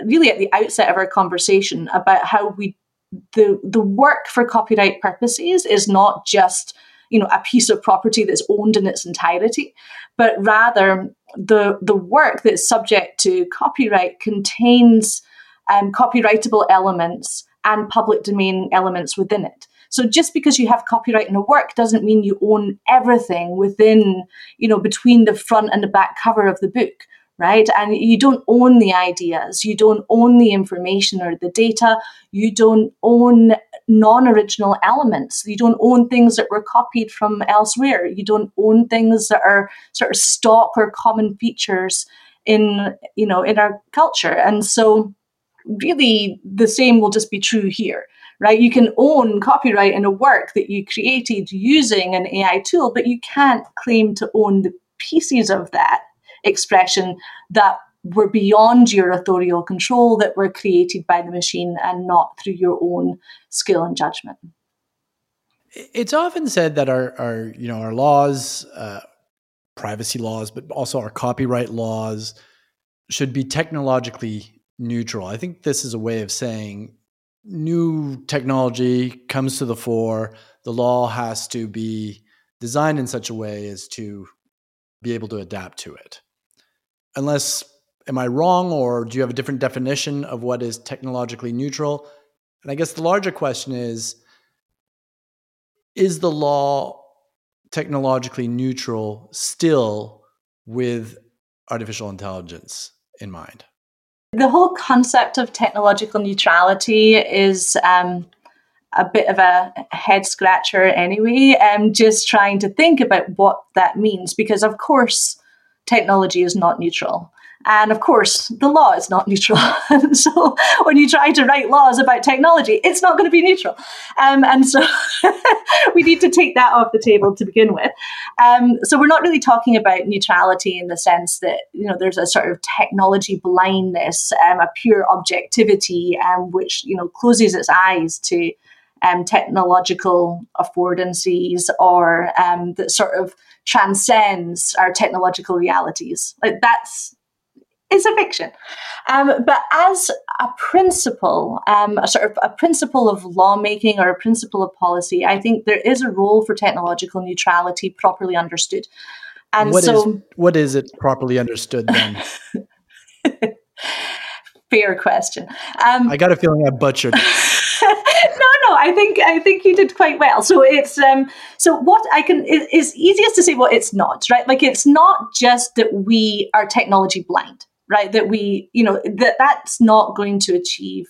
S3: really at the outset of our conversation about how we the the work for copyright purposes is not just you know a piece of property that's owned in its entirety but rather the the work that's subject to copyright contains um, copyrightable elements and public domain elements within it. So just because you have copyright in a work doesn't mean you own everything within, you know, between the front and the back cover of the book, right? And you don't own the ideas, you don't own the information or the data, you don't own non-original elements. You don't own things that were copied from elsewhere. You don't own things that are sort of stock or common features in, you know, in our culture. And so really the same will just be true here right? You can own copyright in a work that you created using an ai tool but you can't claim to own the pieces of that expression that were beyond your authorial control that were created by the machine and not through your own skill and judgment.
S1: It's often said that our, our you know our laws uh, privacy laws but also our copyright laws should be technologically neutral. I think this is a way of saying new technology comes to the fore. The law has to be designed in such a way as to be able to adapt to it. Unless, am I wrong, or do you have a different definition of what is technologically neutral? And I guess the larger question is Is the law technologically neutral still with artificial intelligence in mind?
S3: The whole concept of technological neutrality is um, a bit of a head scratcher anyway. Um, just trying to think about what that means, because of course, technology is not neutral. And of course, the law is not neutral. so when you try to write laws about technology, it's not going to be neutral. Um, and so we need to take that off the table to begin with. Um, so we're not really talking about neutrality in the sense that you know there's a sort of technology blindness, um, a pure objectivity, um, which you know closes its eyes to um, technological affordances or um, that sort of transcends our technological realities. Like that's is a fiction. Um, but as a principle, um, a sort of a principle of lawmaking or a principle of policy, I think there is a role for technological neutrality properly understood.
S1: And what so, is, what is it properly understood then?
S3: fair question.
S1: Um, I got a feeling I butchered.
S3: no, no, I think I think you did quite well. So it's um, so what I can it, is easiest to say what it's not, right? Like it's not just that we are technology blind right? That we, you know, that that's not going to achieve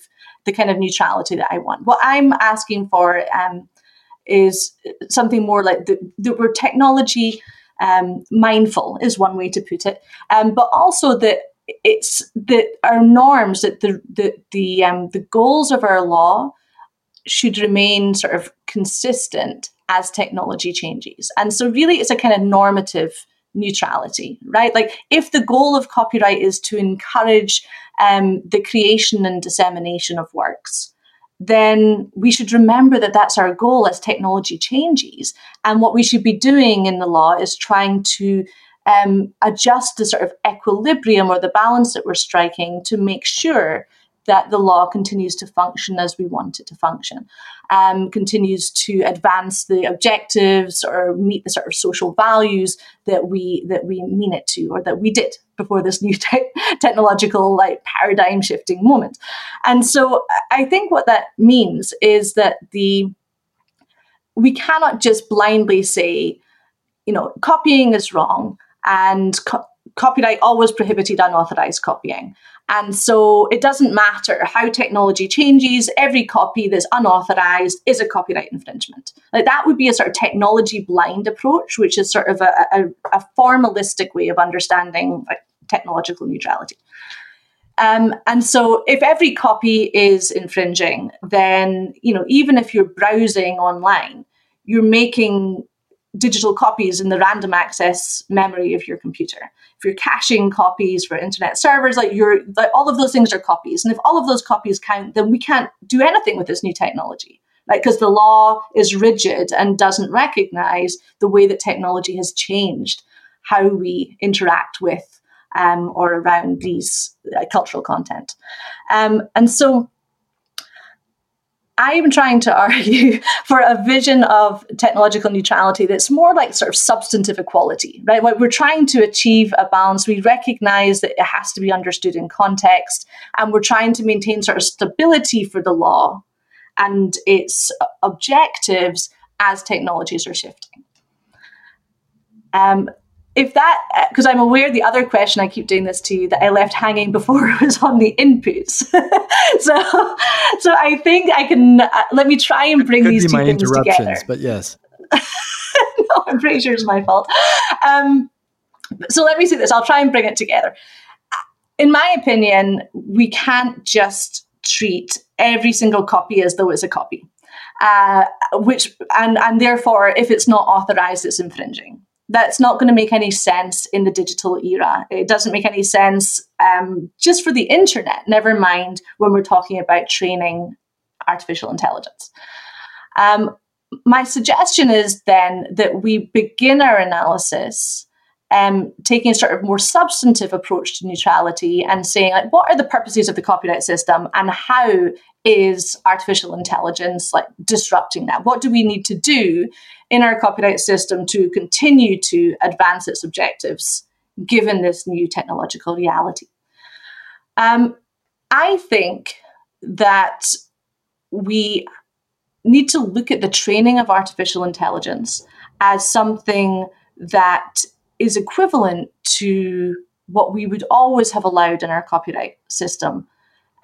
S3: the kind of neutrality that I want. What I'm asking for um, is something more like that, we're technology um, mindful is one way to put it, um, but also that it's that our norms, that the the the um, the goals of our law should remain sort of consistent as technology changes. And so, really, it's a kind of normative neutrality, right? Like if the goal of copyright is to encourage um, the creation and dissemination of works, then we should remember that that's our goal as technology changes. And what we should be doing in the law is trying to um, adjust the sort of equilibrium or the balance that we're striking to make sure that the law continues to function as we want it to function, um, continues to advance the objectives or meet the sort of social values that we that we mean it to or that we did before this new te- technological like paradigm shifting moment. And so I think what that means is that the we cannot just blindly say, you know, copying is wrong and co- copyright always prohibited unauthorized copying. And so it doesn't matter how technology changes, every copy that's unauthorized is a copyright infringement. Like that would be a sort of technology blind approach, which is sort of a, a, a formalistic way of understanding like, technological neutrality. Um, and so if every copy is infringing, then, you know, even if you're browsing online, you're making digital copies in the random access memory of your computer. If you're caching copies for internet servers, like you're like all of those things are copies. And if all of those copies count, then we can't do anything with this new technology. Right? Because the law is rigid and doesn't recognize the way that technology has changed how we interact with um, or around these uh, cultural content. Um, and so I'm trying to argue for a vision of technological neutrality that's more like sort of substantive equality, right? What We're trying to achieve a balance. We recognize that it has to be understood in context, and we're trying to maintain sort of stability for the law and its objectives as technologies are shifting. Um, if that because i'm aware the other question i keep doing this to you that i left hanging before was on the inputs. So so i think i can uh, let me try and bring these two things together.
S1: but yes.
S3: No i'm pretty sure it's my fault. Um, so let me say this i'll try and bring it together. In my opinion we can't just treat every single copy as though it's a copy uh, which and and therefore if it's not authorized it's infringing that's not going to make any sense in the digital era. It doesn't make any sense um, just for the internet, never mind when we're talking about training artificial intelligence. Um, my suggestion is then that we begin our analysis um, taking a sort of more substantive approach to neutrality and saying like what are the purposes of the copyright system and how is artificial intelligence like disrupting that what do we need to do in our copyright system to continue to advance its objectives given this new technological reality. Um, I think that we need to look at the training of artificial intelligence as something that is equivalent to what we would always have allowed in our copyright system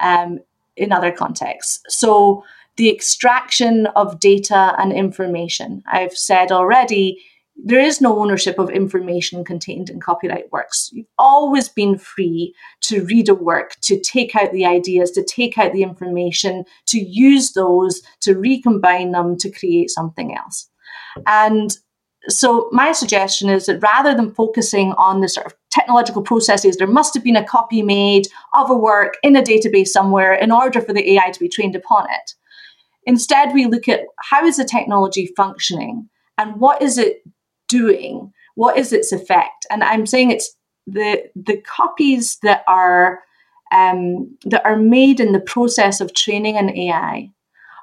S3: um, in other contexts. So, the extraction of data and information. I've said already, there is no ownership of information contained in copyright works. You've always been free to read a work, to take out the ideas, to take out the information, to use those, to recombine them to create something else. And so, my suggestion is that rather than focusing on the sort of technological processes, there must have been a copy made of a work in a database somewhere in order for the AI to be trained upon it. Instead, we look at how is the technology functioning and what is it doing? What is its effect? And I'm saying it's the the copies that are um, that are made in the process of training an AI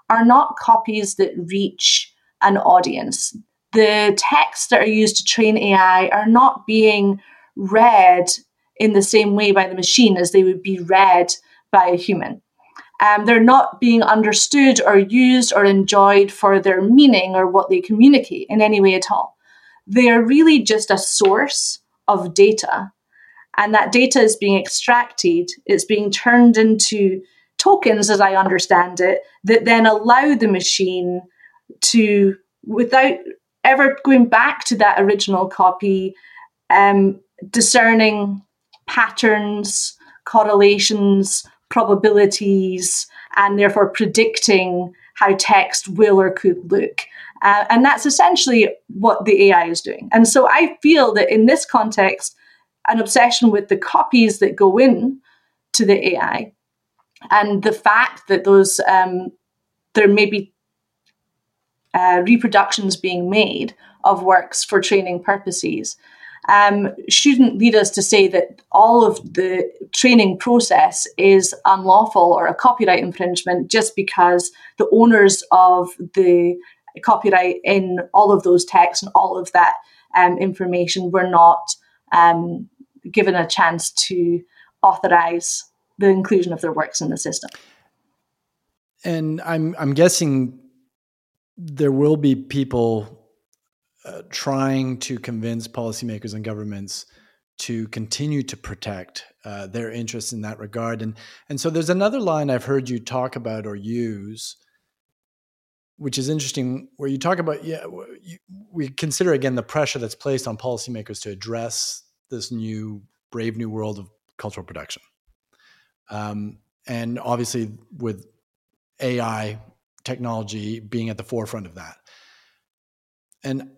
S3: are not copies that reach an audience. The texts that are used to train AI are not being read in the same way by the machine as they would be read by a human. Um, they're not being understood or used or enjoyed for their meaning or what they communicate in any way at all. They are really just a source of data. And that data is being extracted, it's being turned into tokens, as I understand it, that then allow the machine to, without ever going back to that original copy, um, discerning patterns, correlations, probabilities, and therefore predicting how text will or could look. Uh, and that's essentially what the AI is doing. And so I feel that in this context, an obsession with the copies that go in to the AI and the fact that those um, there may be uh, reproductions being made of works for training purposes um, shouldn't lead us to say that all of the training process is unlawful or a copyright infringement just because the owners of the copyright in all of those texts and all of that um, information were not um, given a chance to authorize the inclusion of their works in the system.
S1: And I'm I'm guessing there will be people uh, trying to convince policymakers and governments to continue to protect uh, their interests in that regard. And and so there's another line I've heard you talk about or use which is interesting, where you talk about yeah, we consider again the pressure that's placed on policymakers to address this new brave new world of cultural production, um, and obviously with AI technology being at the forefront of that, and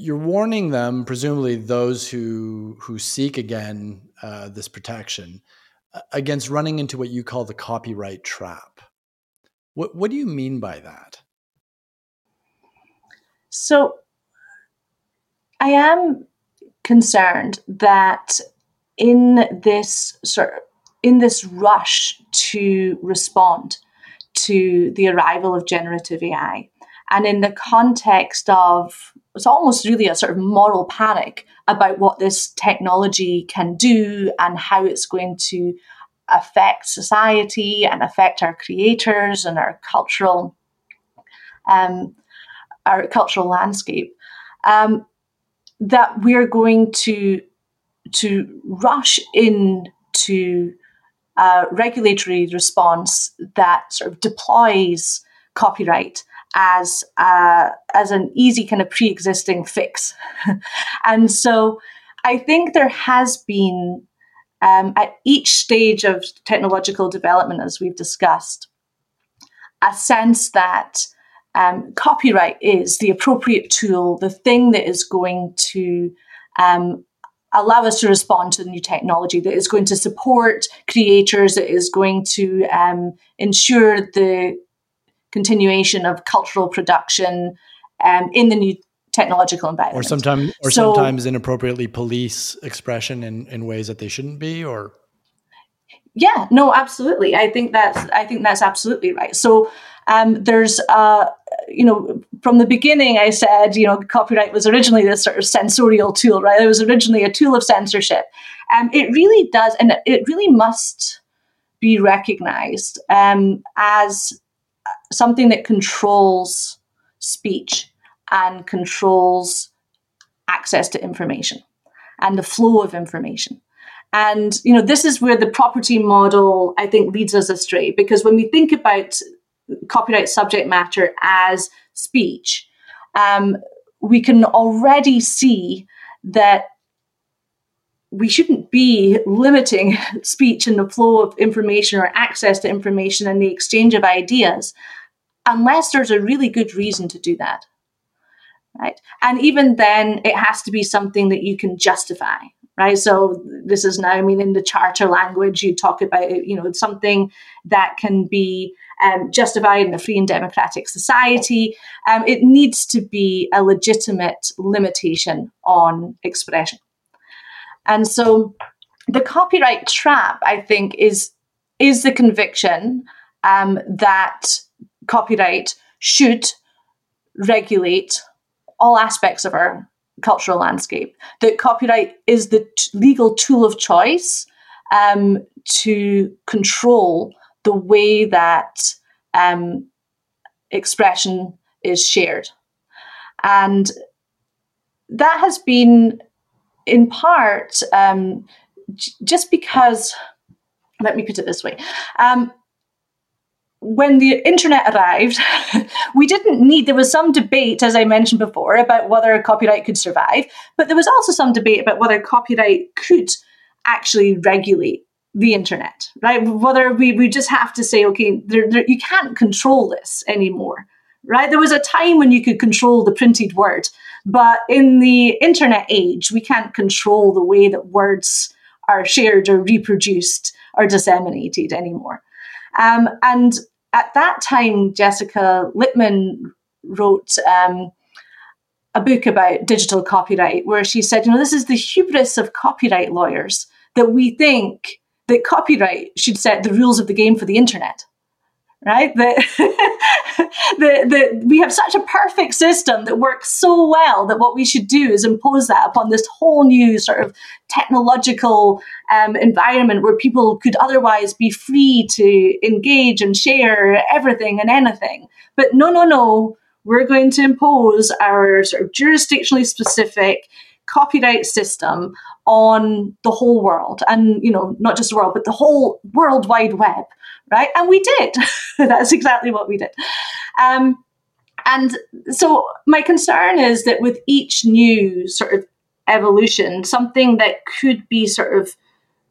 S1: you're warning them, presumably those who who seek again uh, this protection, against running into what you call the copyright trap. What what do you mean by that?
S3: So I am concerned that in this sort of, in this rush to respond to the arrival of generative AI, and in the context of it's almost really a sort of moral panic about what this technology can do and how it's going to affect society and affect our creators and our cultural um, our cultural landscape, um, that we're going to to rush into a regulatory response that sort of deploys copyright as uh, as an easy kind of pre-existing fix, and so I think there has been um, at each stage of technological development, as we've discussed, a sense that um, copyright is the appropriate tool, the thing that is going to um, allow us to respond to the new technology, that is going to support creators, that is going to um, ensure the continuation of cultural production um, in the new technological environment.
S1: Or sometimes, or so, sometimes inappropriately police expression in, in ways that they shouldn't be, or
S3: yeah, no, absolutely. I think that's I think that's absolutely right. So um, there's uh, you know from the beginning I said you know copyright was originally this sort of censorial tool, right? It was originally a tool of censorship. Um, it really does, and it really must be recognized um, as something that controls speech and controls access to information and the flow of information. And you know, this is where the property model I think leads us astray because when we think about copyright subject matter as speech, um, we can already see that we shouldn't be limiting speech and the flow of information or access to information and the exchange of ideas unless there's a really good reason to do that. Right. And even then, it has to be something that you can justify. Right. So this is now, I mean, in the charter language, you talk about, you know, something that can be um, justified in a free and democratic society. Um, it needs to be a legitimate limitation on expression. And so the copyright trap, I think, is is the conviction um, that copyright should regulate all aspects of our cultural landscape. That copyright is the t- legal tool of choice um, to control the way that um, expression is shared. And that has been in part um, j- just because, let me put it this way. When the internet arrived, we didn't need, there was some debate, as I mentioned before, about whether copyright could survive, but there was also some debate about whether copyright could actually regulate the internet, right? Whether we, we just have to say, okay, there, there, you can't control this anymore, right? There was a time when you could control the printed word, but in the internet age, we can't control the way that words are shared or reproduced or disseminated anymore. Um, and at that time, Jessica Litman wrote um, a book about digital copyright where she said, you know, this is the hubris of copyright lawyers that we think that copyright should set the rules of the game for the internet right? That, that, that we have such a perfect system that works so well that what we should do is impose that upon this whole new sort of technological um, environment where people could otherwise be free to engage and share everything and anything. But no, no, no, we're going to impose our sort of jurisdictionally specific copyright system on the whole world and you know not just the world but the whole world wide web right? And we did. That's exactly what we did. Um, and so my concern is that with each new sort of evolution, something that could be sort of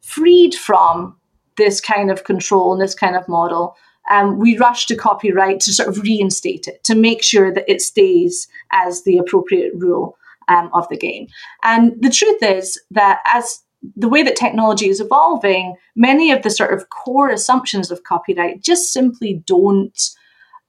S3: freed from this kind of control and this kind of model, um, we rush to copyright to sort of reinstate it, to make sure that it stays as the appropriate rule um, of the game. And the truth is that as the way that technology is evolving, many of the sort of core assumptions of copyright just simply don't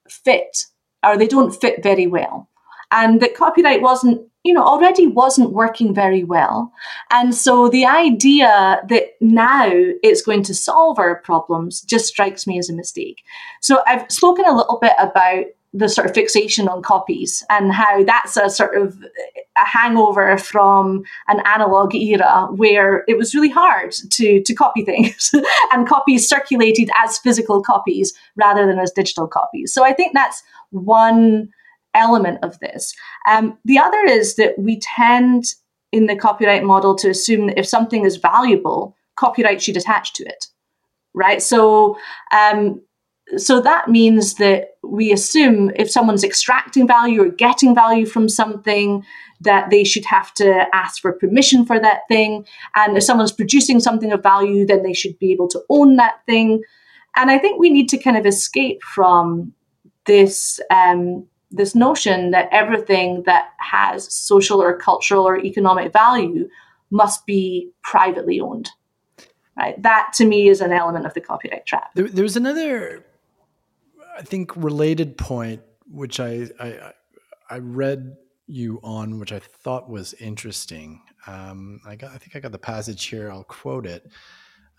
S3: fit, or they don't fit very well. And that copyright wasn't, you know, already wasn't working very well. And so the idea that now it's going to solve our problems just strikes me as a mistake. So I've spoken a little bit about the sort of fixation on copies and how that's a sort of a hangover from an analog era where it was really hard to, to copy things and copies circulated as physical copies rather than as digital copies. So I think that's one element of this. Um, the other is that we tend in the copyright model to assume that if something is valuable, copyright should attach to it. Right. So um, so that means that we assume if someone's extracting value or getting value from something, that they should have to ask for permission for that thing. And if someone's producing something of value, then they should be able to own that thing. And I think we need to kind of escape from this um, this notion that everything that has social or cultural or economic value must be privately owned. Right. That to me is an element of the copyright trap.
S1: There, there's another I think related point, which I, I I read you on, which I thought was interesting. Um, I got, I think I got the passage here. I'll quote it.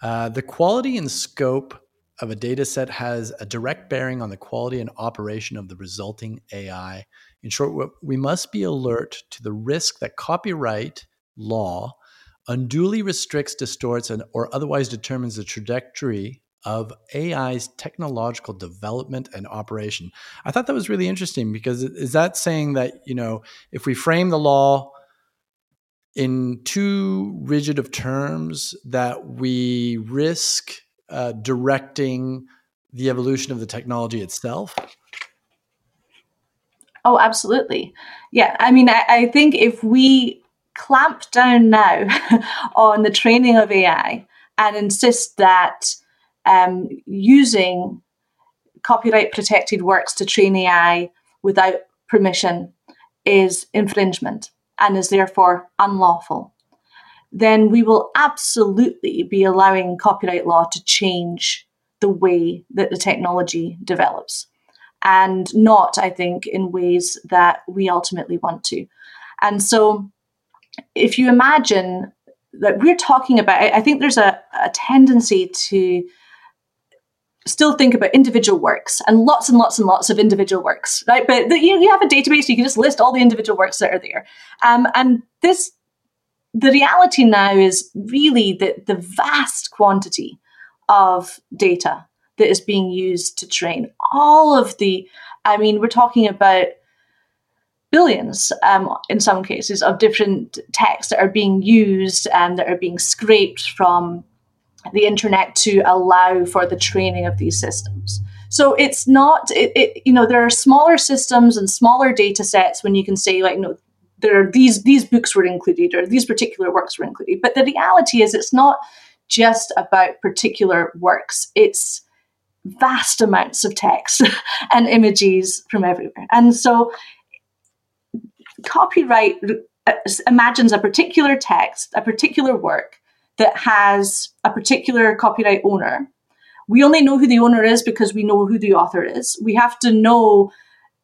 S1: Uh, the quality and scope of a data set has a direct bearing on the quality and operation of the resulting AI. In short, we must be alert to the risk that copyright law unduly restricts, distorts, and, or otherwise determines the trajectory of AI's technological development and operation. I thought that was really interesting because is that saying that, you know, if we frame the law in too rigid of terms, that we risk uh, directing the evolution of the technology itself?
S3: Oh, absolutely. Yeah. I mean, I, I think if we clamp down now on the training of AI and insist that um, using copyright protected works to train AI without permission is infringement and is therefore unlawful, then we will absolutely be allowing copyright law to change the way that the technology develops and not, I think, in ways that we ultimately want to. And so, if you imagine that we're talking about, I think there's a, a tendency to still think about individual works and lots and lots and lots of individual works, right? But the, you, you have a database, you can just list all the individual works that are there. Um, and this, the reality now is really that the vast quantity of data that is being used to train all of the, I mean, we're talking about billions um, in some cases of different texts that are being used and that are being scraped from the internet to allow for the training of these systems. So it's not, it, it, you know, there are smaller systems and smaller data sets when you can say, like, know, there are these these books were included or these particular works were included. But the reality is, it's not just about particular works. It's vast amounts of text and images from everywhere. And so, copyright uh, imagines a particular text, a particular work that has a particular copyright owner. We only know who the owner is because we know who the author is. We have to know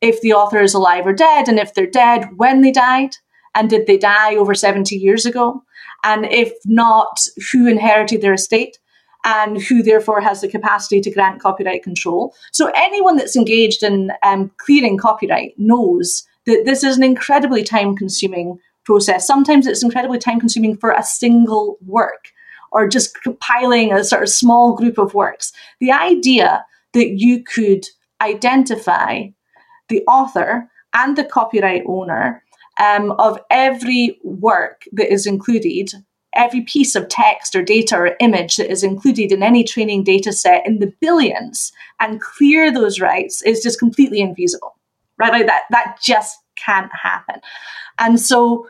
S3: if the author is alive or dead, and if they're dead, when they died, and did they die over 70 years ago? And if not, who inherited their estate? and who therefore has the capacity to grant copyright control. So anyone that's engaged in um, clearing copyright knows that this is an incredibly time consuming process. Sometimes it's incredibly time consuming for a single work or just compiling a sort of small group of works. The idea that you could identify the author and the copyright owner um, of every work that is included, every piece of text or data or image that is included in any training data set in the billions and clear those rights is just completely infeasible. Right? Like that that just can't happen. And so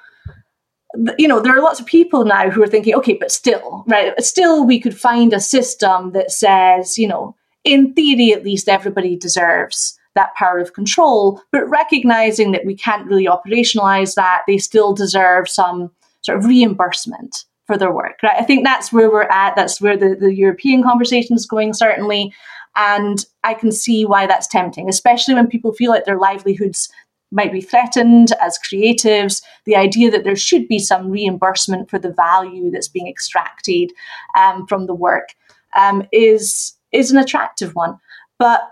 S3: you know, there are lots of people now who are thinking, okay, but still, right? Still, we could find a system that says, you know, in theory, at least everybody deserves that power of control, but recognizing that we can't really operationalize that, they still deserve some sort of reimbursement for their work, right? I think that's where we're at. That's where the, the European conversation is going, certainly. And I can see why that's tempting, especially when people feel like their livelihoods might be threatened as creatives, the idea that there should be some reimbursement for the value that's being extracted um, from the work um, is is an attractive one. But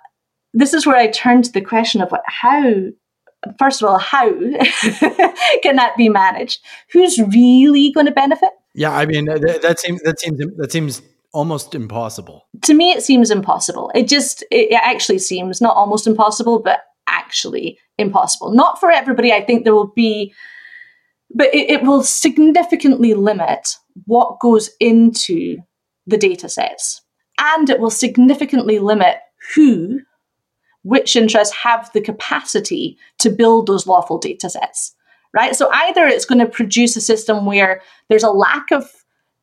S3: this is where I turn to the question of how, first of all, how can that be managed? Who's really going to benefit?
S1: Yeah, I mean that, that seems that seems that seems almost impossible.
S3: To me, it seems impossible. It just it actually seems not almost impossible, but actually impossible. Not for everybody. I think there will be, but it, it will significantly limit what goes into the data sets. And it will significantly limit who, which interests have the capacity to build those lawful data sets. Right? So either it's going to produce a system where there's a lack of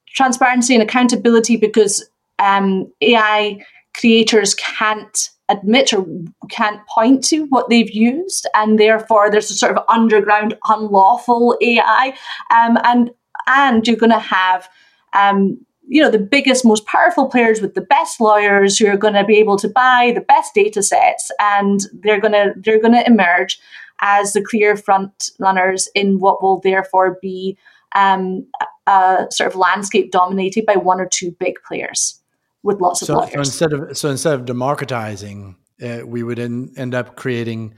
S3: transparency and accountability because um, AI creators can't admit or can't point to what they've used, and therefore there's a sort of underground unlawful AI, um, and and you're going to have. Um, you know the biggest most powerful players with the best lawyers who are going to be able to buy the best data sets and they're going to they're going to emerge as the clear front runners in what will therefore be um, a sort of landscape dominated by one or two big players with lots
S1: so,
S3: of
S1: So instead of so instead of democratizing, uh, we would in, end up creating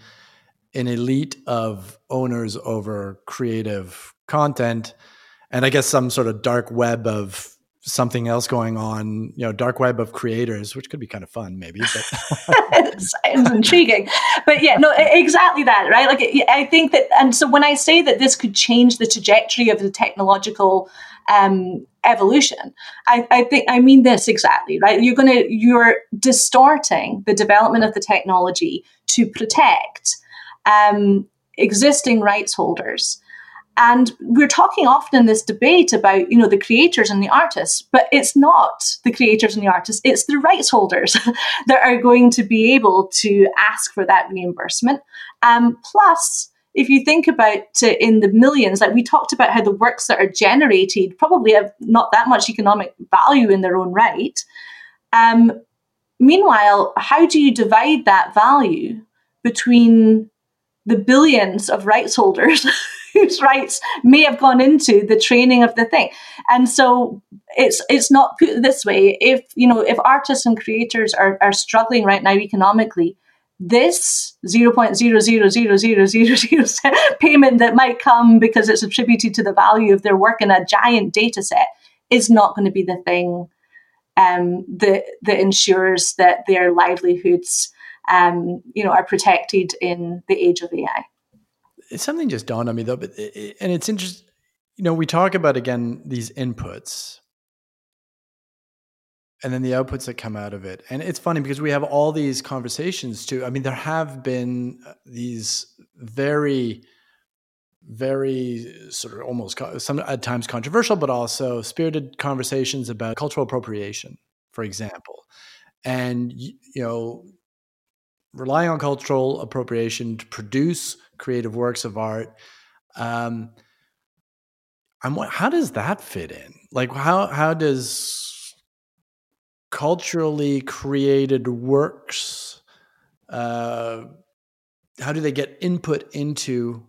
S1: an elite of owners over creative content, and I guess some sort of dark web of something else going on, you know, dark web of creators, which could be kind of fun, maybe.
S3: But sounds intriguing. But yeah, no, exactly that, right? Like, I think that, and so when I say that this could change the trajectory of the technological um, evolution. I, I think I mean this exactly, right? You're gonna you're distorting the development of the technology to protect um, existing rights holders. And we're talking often in this debate about, you know, the creators and the artists, but it's not the creators and the artists, it's the rights holders that are going to be able to ask for that reimbursement. Um, plus, if you think about in the millions, like we talked about how the works that are generated probably have not that much economic value in their own right. Um, meanwhile, how do you divide that value between the billions of rights holders whose rights may have gone into the training of the thing. And so it's it's not put this way. If you know, if artists and creators are, are struggling right now economically, this 0.00000 payment that might come because it's attributed to the value of their work in a giant data set is not going to be the thing um, that that ensures that their livelihoods um, you know, are protected in the age of AI.
S1: Something just dawned on me though, but it, and it's interesting. You know, we talk about again these inputs, and then the outputs that come out of it, and it's funny because we have all these conversations too. I mean, there have been uh, these very very sort of almost some at times controversial, but also spirited conversations about cultural appropriation, for example. And you know, relying on cultural appropriation to produce creative works of art. Um, I'm how does that fit in? Like how how does culturally created works uh, how do they get input into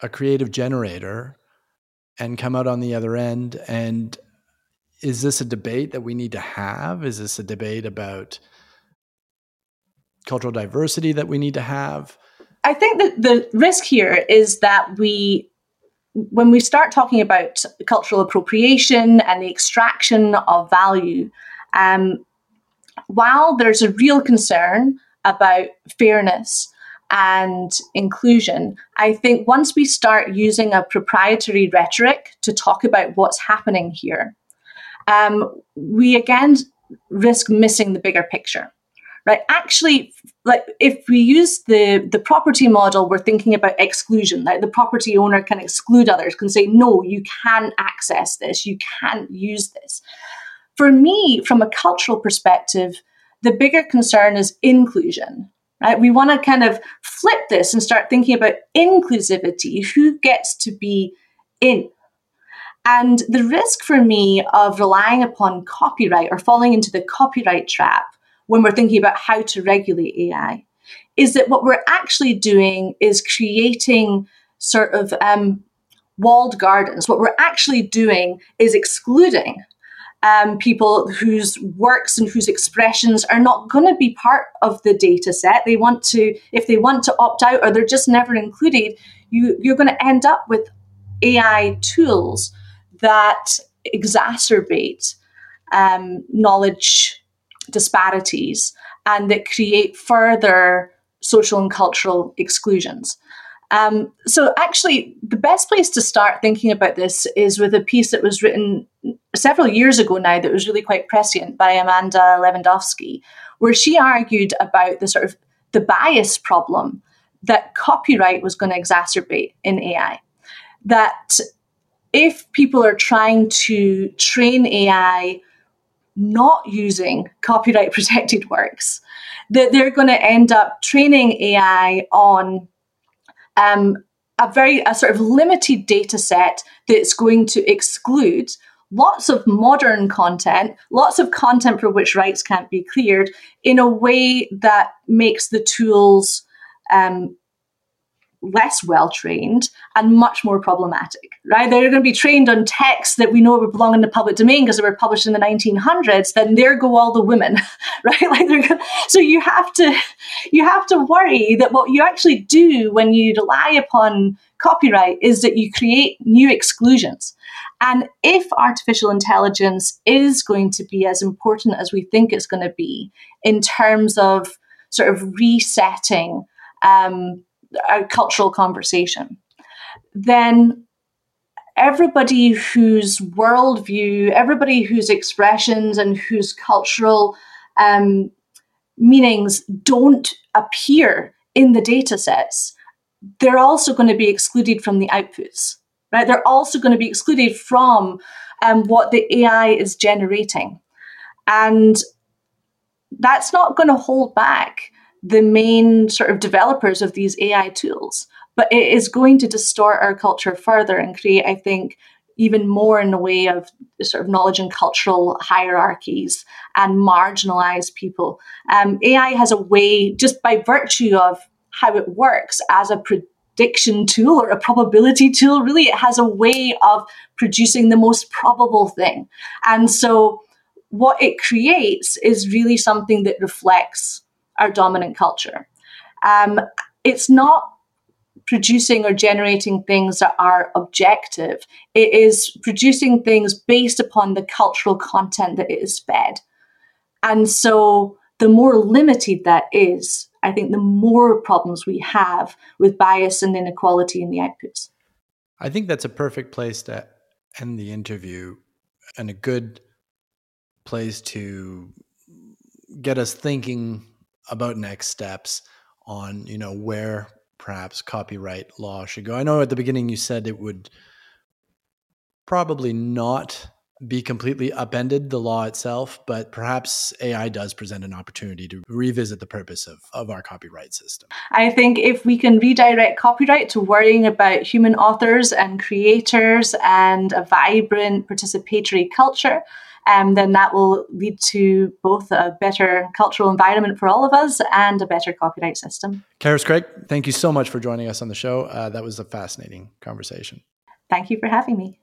S1: a creative generator and come out on the other end and is this a debate that we need to have is this a debate about cultural diversity that we need to have?
S3: I think that the risk here is that we, when we start talking about cultural appropriation and the extraction of value, um, while there's a real concern about fairness and inclusion, I think once we start using a proprietary rhetoric to talk about what's happening here, um, we again risk missing the bigger picture right? Actually like if we use the the property model we're thinking about exclusion like the property owner can exclude others can say no you can't access this you can't use this. For me from a cultural perspective the bigger concern is inclusion right? We want to kind of flip this and start thinking about inclusivity who gets to be in. And the risk for me of relying upon copyright or falling into the copyright trap when we're thinking about how to regulate AI is that what we're actually doing is creating sort of um, walled gardens. What we're actually doing is excluding um, people whose works and whose expressions are not going to be part of the data set. They want to, if they want to opt out or they're just never included, you, you're going to end up with AI tools that exacerbate um, knowledge disparities and that create further social and cultural exclusions. Um, so, actually, the best place to start thinking about this is with a piece that was written several years ago now that was really quite prescient by Amanda Levendowski, where she argued about the sort of the bias problem that copyright was going to exacerbate in AI. That if people are trying to train AI not using copyright protected works, that they're going to end up training AI on um, a very a sort of limited data set that's going to exclude lots of modern content, lots of content for which rights can't be cleared, in a way that makes the tools um, less well trained and much more problematic, right? They're going to be trained on texts that we know belong in the public domain because they were published in the 1900s. Then there go all the women, right? Like they're going so you have to you have to worry that what you actually do when you rely upon copyright is that you create new exclusions. And if artificial intelligence is going to be as important as we think it's going to be in terms of sort of resetting um, a cultural conversation, then everybody whose worldview, everybody whose expressions and whose cultural um, meanings don't appear in the data sets, they're also going to be excluded from the outputs, right? They're also going to be excluded from um, what the AI is generating. And that's not going to hold back the main sort of developers of these AI tools, but it is going to distort our culture further and create, I think, even more in the way of sort of knowledge and cultural hierarchies and marginalize people. Um, AI has a way, just by virtue of how it works as a prediction tool or a probability tool, really, it has a way of producing the most probable thing. And so, what it creates is really something that reflects our dominant culture. Um, it's not producing or generating things that are objective. It is producing things based upon the cultural content that it is fed. And so the more limited that is, I think the more problems we have with bias and inequality in the outputs.
S1: I think that's a perfect place to end the interview and a good place to get us thinking about next steps on you know where perhaps copyright law should go. I know at the beginning you said it would probably not be completely upended the law itself, but perhaps AI does present an opportunity to revisit the purpose of, of our copyright system.
S3: I think if we can redirect copyright to worrying about human authors and creators and a vibrant participatory culture, um, then that will lead to both a better cultural environment for all of us and a better copyright system.
S1: Carys Craig, thank you so much for joining us on the show. Uh, that was a fascinating conversation.
S3: Thank you for having me.